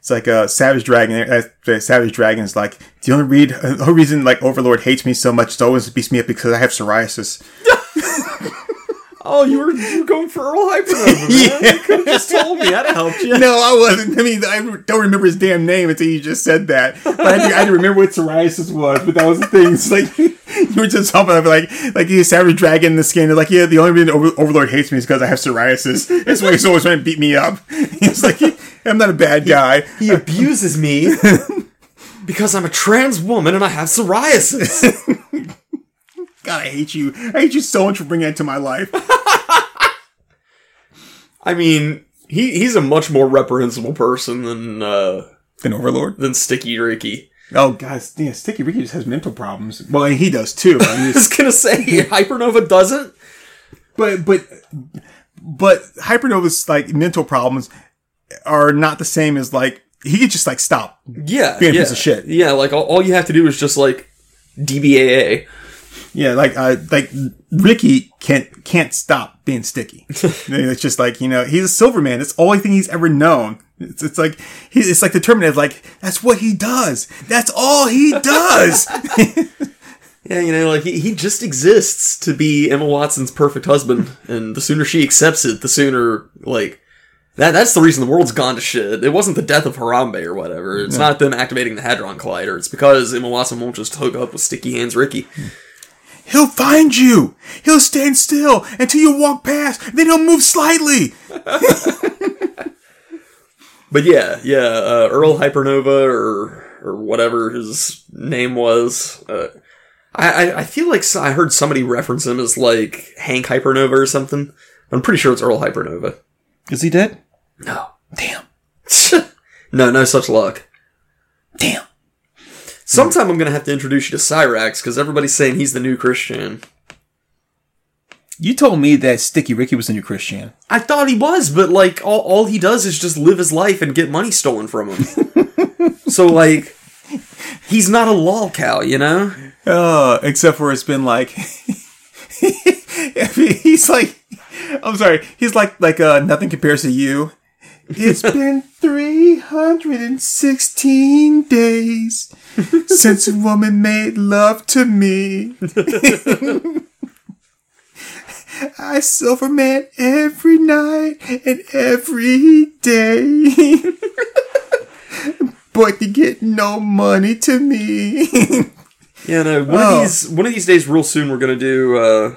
it's like a uh, Savage Dragon. Uh, Savage Dragon is like the only read, uh, the only reason like Overlord hates me so much is always beats me up because I have psoriasis. Oh, you were, you were going for Earl Hypernova. Yeah. You could have just told me. I'd have helped you. No, I wasn't. I mean, I don't remember his damn name until you just said that. But I had to, I had to remember what psoriasis was. But that was the thing. It's like you were just talking about like like he's Savage Dragon in the skin. They're like, yeah, the only reason Over- Overlord hates me is because I have psoriasis. That's why he's always trying to beat me up. He's like, I'm not a bad guy. He abuses me because I'm a trans woman and I have psoriasis. God, I hate you. I hate you so much for bringing that to my life. I mean, he he's a much more reprehensible person than uh, An Overlord. than Sticky Ricky. Oh, guys, yeah, Sticky Ricky just has mental problems. Well, and he does too. I mean, I was gonna say Hypernova doesn't. but but but hypernova's like mental problems are not the same as like he could just like stop Yeah, Being a yeah. piece of shit. Yeah, like all, all you have to do is just like DBAA. Yeah like uh like ricky can't can't stop being sticky it's just like you know he's a silverman it's the only thing he's ever known it's, it's like he, it's like the terminator like that's what he does that's all he does Yeah, you know, like he, he just exists to be Emma Watson's perfect husband, and the sooner she accepts it, the sooner like That that's the reason the world's gone to shit. It wasn't the death of Harambe or whatever. It's not them activating the Hadron Collider. It's because Emma Watson won't just hook up with Sticky Hands Ricky. He'll find you. He'll stand still until you walk past. Then he'll move slightly. But yeah, yeah, uh, Earl Hypernova or or whatever his name was. Uh, I, I I feel like I heard somebody reference him as like Hank Hypernova or something. I'm pretty sure it's Earl Hypernova. Is he dead? No, Damn. no, no such luck. Damn. Sometime I'm gonna have to introduce you to Cyrax because everybody's saying he's the new Christian. You told me that Sticky Ricky was a new Christian. I thought he was, but like all, all he does is just live his life and get money stolen from him. so like he's not a lol cow, you know? Uh, except for it's been like, he's like, I'm sorry, he's like like uh, nothing compares to you. It's been 316 days since a woman made love to me. I silver man every night and every day. but you get no money to me. Yeah, no. One Oh. of these one of these days real soon we're gonna do uh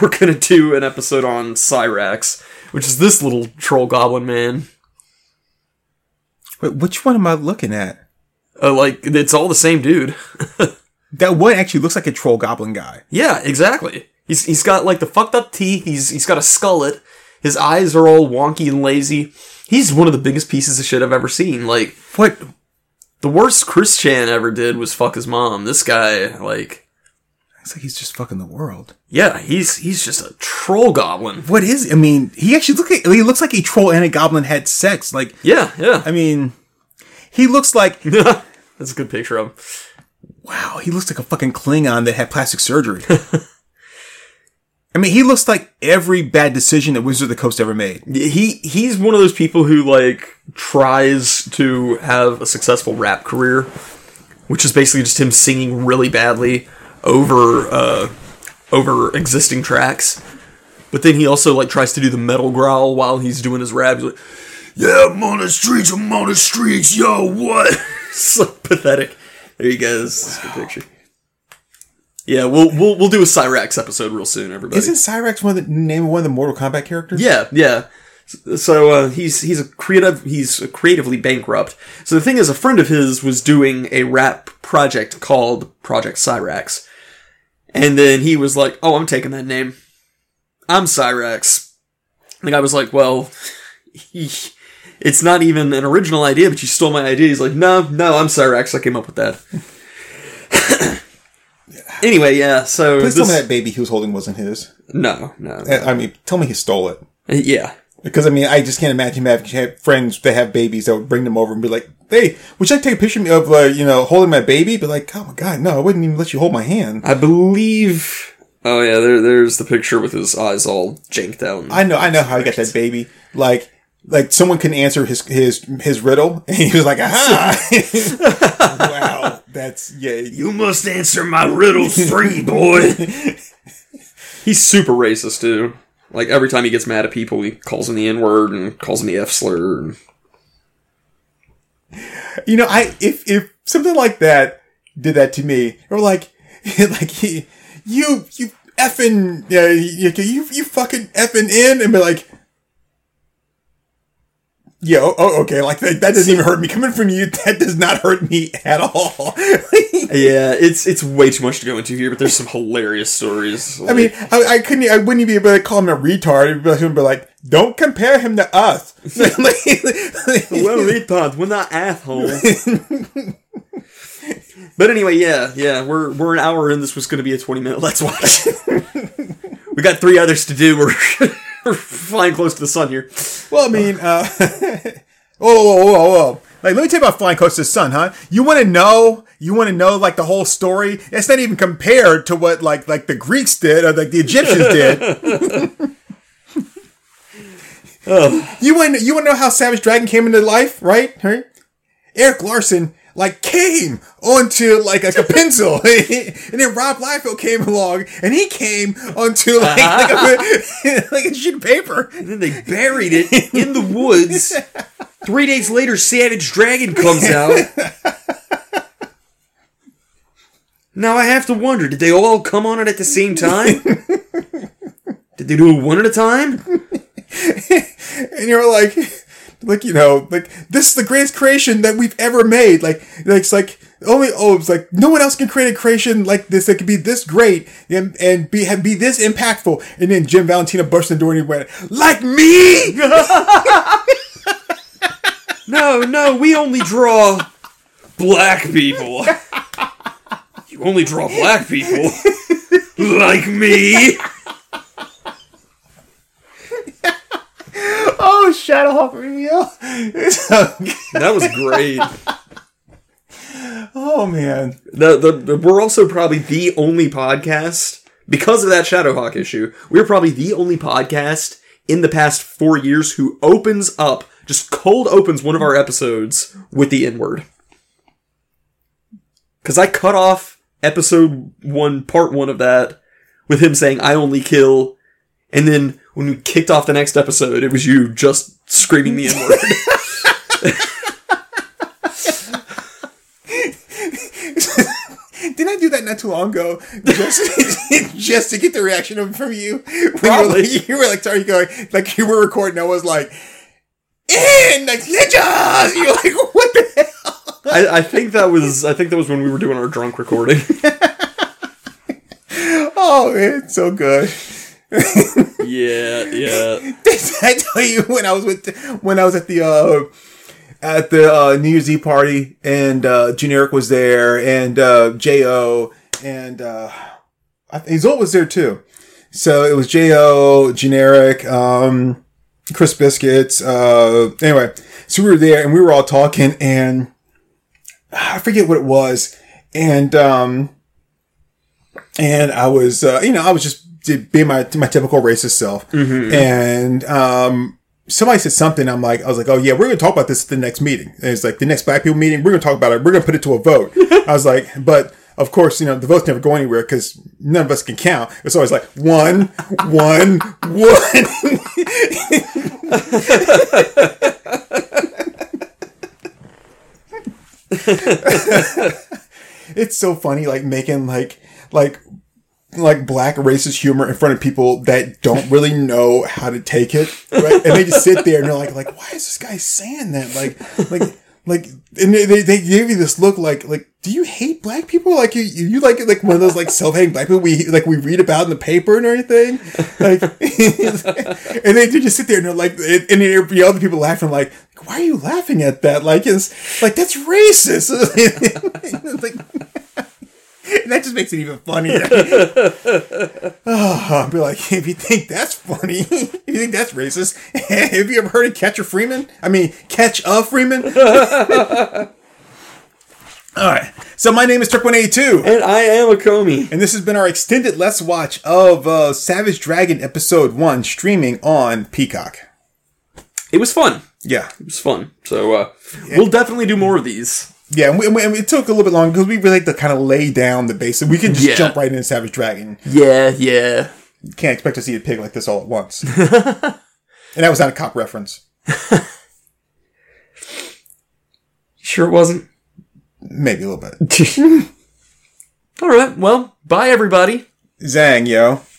we're gonna do an episode on Cyrax, which is this little troll goblin man. Wait, which one am I looking at? Uh, like it's all the same dude. That one actually looks like a troll goblin guy. Yeah, exactly. He's he's got like the fucked up teeth. He's he's got a skullet. His eyes are all wonky and lazy. He's one of the biggest pieces of shit I've ever seen. Like What? the worst Chris Chan ever did was fuck his mom. This guy, like, It's like he's just fucking the world. yeah, he's he's just a troll goblin. What is? I mean, he actually look like he looks like a troll and a goblin had sex. Like, Yeah, yeah. I mean, he looks like That's a good picture of him. wow. He looks like a fucking Klingon that had plastic surgery. I mean, he looks like every bad decision that Wizard of the Coast ever made. He he's one of those people who like tries to have a successful rap career, which is basically just him singing really badly over uh over existing tracks. But then he also like tries to do the metal growl while he's doing his rap. He's like, "Yeah, I'm on the streets. I'm on the streets. Yo, what?" so pathetic. There you go. This is a good picture. Yeah, we'll we'll we'll do a Cyrax episode real soon, everybody. Isn't Cyrax one of the name of one of the Mortal Kombat characters? Yeah, yeah. So uh, he's he's a creative he's creatively bankrupt. So the thing is, a friend of his was doing a rap project called Project Cyrax, and then he was like, "Oh, I'm taking that name. I'm Cyrex." And the guy was like, "Well, it's not even an original idea, but you stole my idea." He's like, "No, no, I'm Cyrex. I came up with that." anyway, yeah. So Please tell me that baby he was holding wasn't his. no, no, uh, I mean, tell me he stole it. Uh, yeah. Because I mean, I just can't imagine having friends that have babies that would bring them over and be like, "Hey, would you like to take a picture of me of uh, you know holding my baby?" But like, oh my god, no, I wouldn't even let you hold my hand. I believe. Oh yeah, there, there's the picture with his eyes all janked out. I know, I know how he got that baby. Like, like someone couldn't answer his his his riddle, and he was like, "Aha!" wow, that's yeah. You, you must answer my riddle three, boy. He's super racist too. Like every time he gets mad at people, he calls them the N word and calls them the F slur. And... you know, I if if something like that did that to me, or like like he, you you effing yeah you you you fucking effing in and be like. Yeah, oh, oh, okay, like that, that doesn't even hurt me. Coming from you, that does not hurt me at all. Yeah, it's it's way too much to go into here, but there's some hilarious stories. I mean, I, I couldn't, I wouldn't even be able to call him a retard. It'd be like, like don't compare him to us. well, retard, we're not assholes. but anyway, yeah, yeah, we're we're an hour in. This was going to be a twenty minute let's watch. we got three others to do. We're we're flying close to the sun here. well, I mean, uh, whoa, whoa, whoa, whoa. Like, let me tell you about Flying Close to the Sun, huh? You want to know? You want to know like the whole story? It's not even compared to what like like the Greeks did or like the Egyptians did. You want you want to know how Savage Dragon came into life, right? Right? Erik Larsen like came onto like, like a pencil, and then Rob Liefeld came along and he came onto like like a, uh-huh. like a sheet of paper. And then they buried it in the woods. Three days later, Savage Dragon comes out. Now I have to wonder, did they all come on it at the same time? did they do it one at a time? and you're like, like you know, like this is the greatest creation that we've ever made. Like, like it's like only oh, it's like no one else can create a creation like this that could be this great and and be have, be this impactful. And then Jim Valentino burst the door and he went like me. No, no, we only draw black people. You only draw black people? like me? Oh, Shadowhawk reveal. That was great. oh man. The, the, the- we're also probably the only podcast, because of that Shadowhawk issue, we're probably the only podcast in the past four years who opens up, just cold opens one of our episodes with the N word. Because I cut off episode one, part one of that, with him saying, I only kill. And then when we kicked off the next episode, it was you just screaming the N word. Didn't I do that not too long ago? Just, just to get the reaction from you. When You were, Probably. like, you were like, sorry, going, like you were recording. I was like, in like ninjas. You're like, what the hell? I, I think that was I think that was when we were doing our drunk recording. Oh, man, it's so good. Yeah, yeah. I tell you when I was with when I was at the uh at the uh, New Year's Eve party and uh Generic was there and uh Jo and uh Zolt was there too. So it was Jo, Generic, um Chris Biscuits, uh anyway. So we were there and we were all talking and I forget what it was. And um and I was uh, you know, I was just being my my typical racist self. And um somebody said something. I'm like, I was like, oh yeah, we're gonna talk about this at the next meeting. And it's like the next black people meeting. We're gonna talk about it. We're gonna put it to a vote. I was like, but of course, you know, the votes never go anywhere because none of us can count. It's always like one, one, one. it's so funny, like making like like like black racist humor in front of people that don't really know how to take it, right? And they just sit there and they're like, like, why is this guy saying that? Like, like, like, and they, they, give you this look like, like, do you hate black people? Like you, you like like one of those like self-hating black people we like we read about in the paper and everything, like, and they, just sit there and they're like, and the other people laughing like, why are you laughing at that? Like it's like that's racist. Like, and that just makes it even funnier. oh, I'll be like, if you think that's funny, if you think that's racist, have you ever heard of Catcher Freeman? I mean, Catch a Freeman? All right. So my name is Turk182, And I am Acomi. and this has been our extended Let's Watch of uh, Savage Dragon Episode 1 streaming on Peacock. It was fun. Yeah. It was fun. So uh, we'll definitely do more of these. Yeah, and, we, and we- and it took a little bit longer because we really had to kind of lay down the basic. We can just Yeah. jump right into Savage Dragon. Yeah, yeah. You can't expect to see a pig like this all at once. and that was not a cop reference. Sure it wasn't. Maybe a little bit. All right. Well, bye everybody. Zang, yo.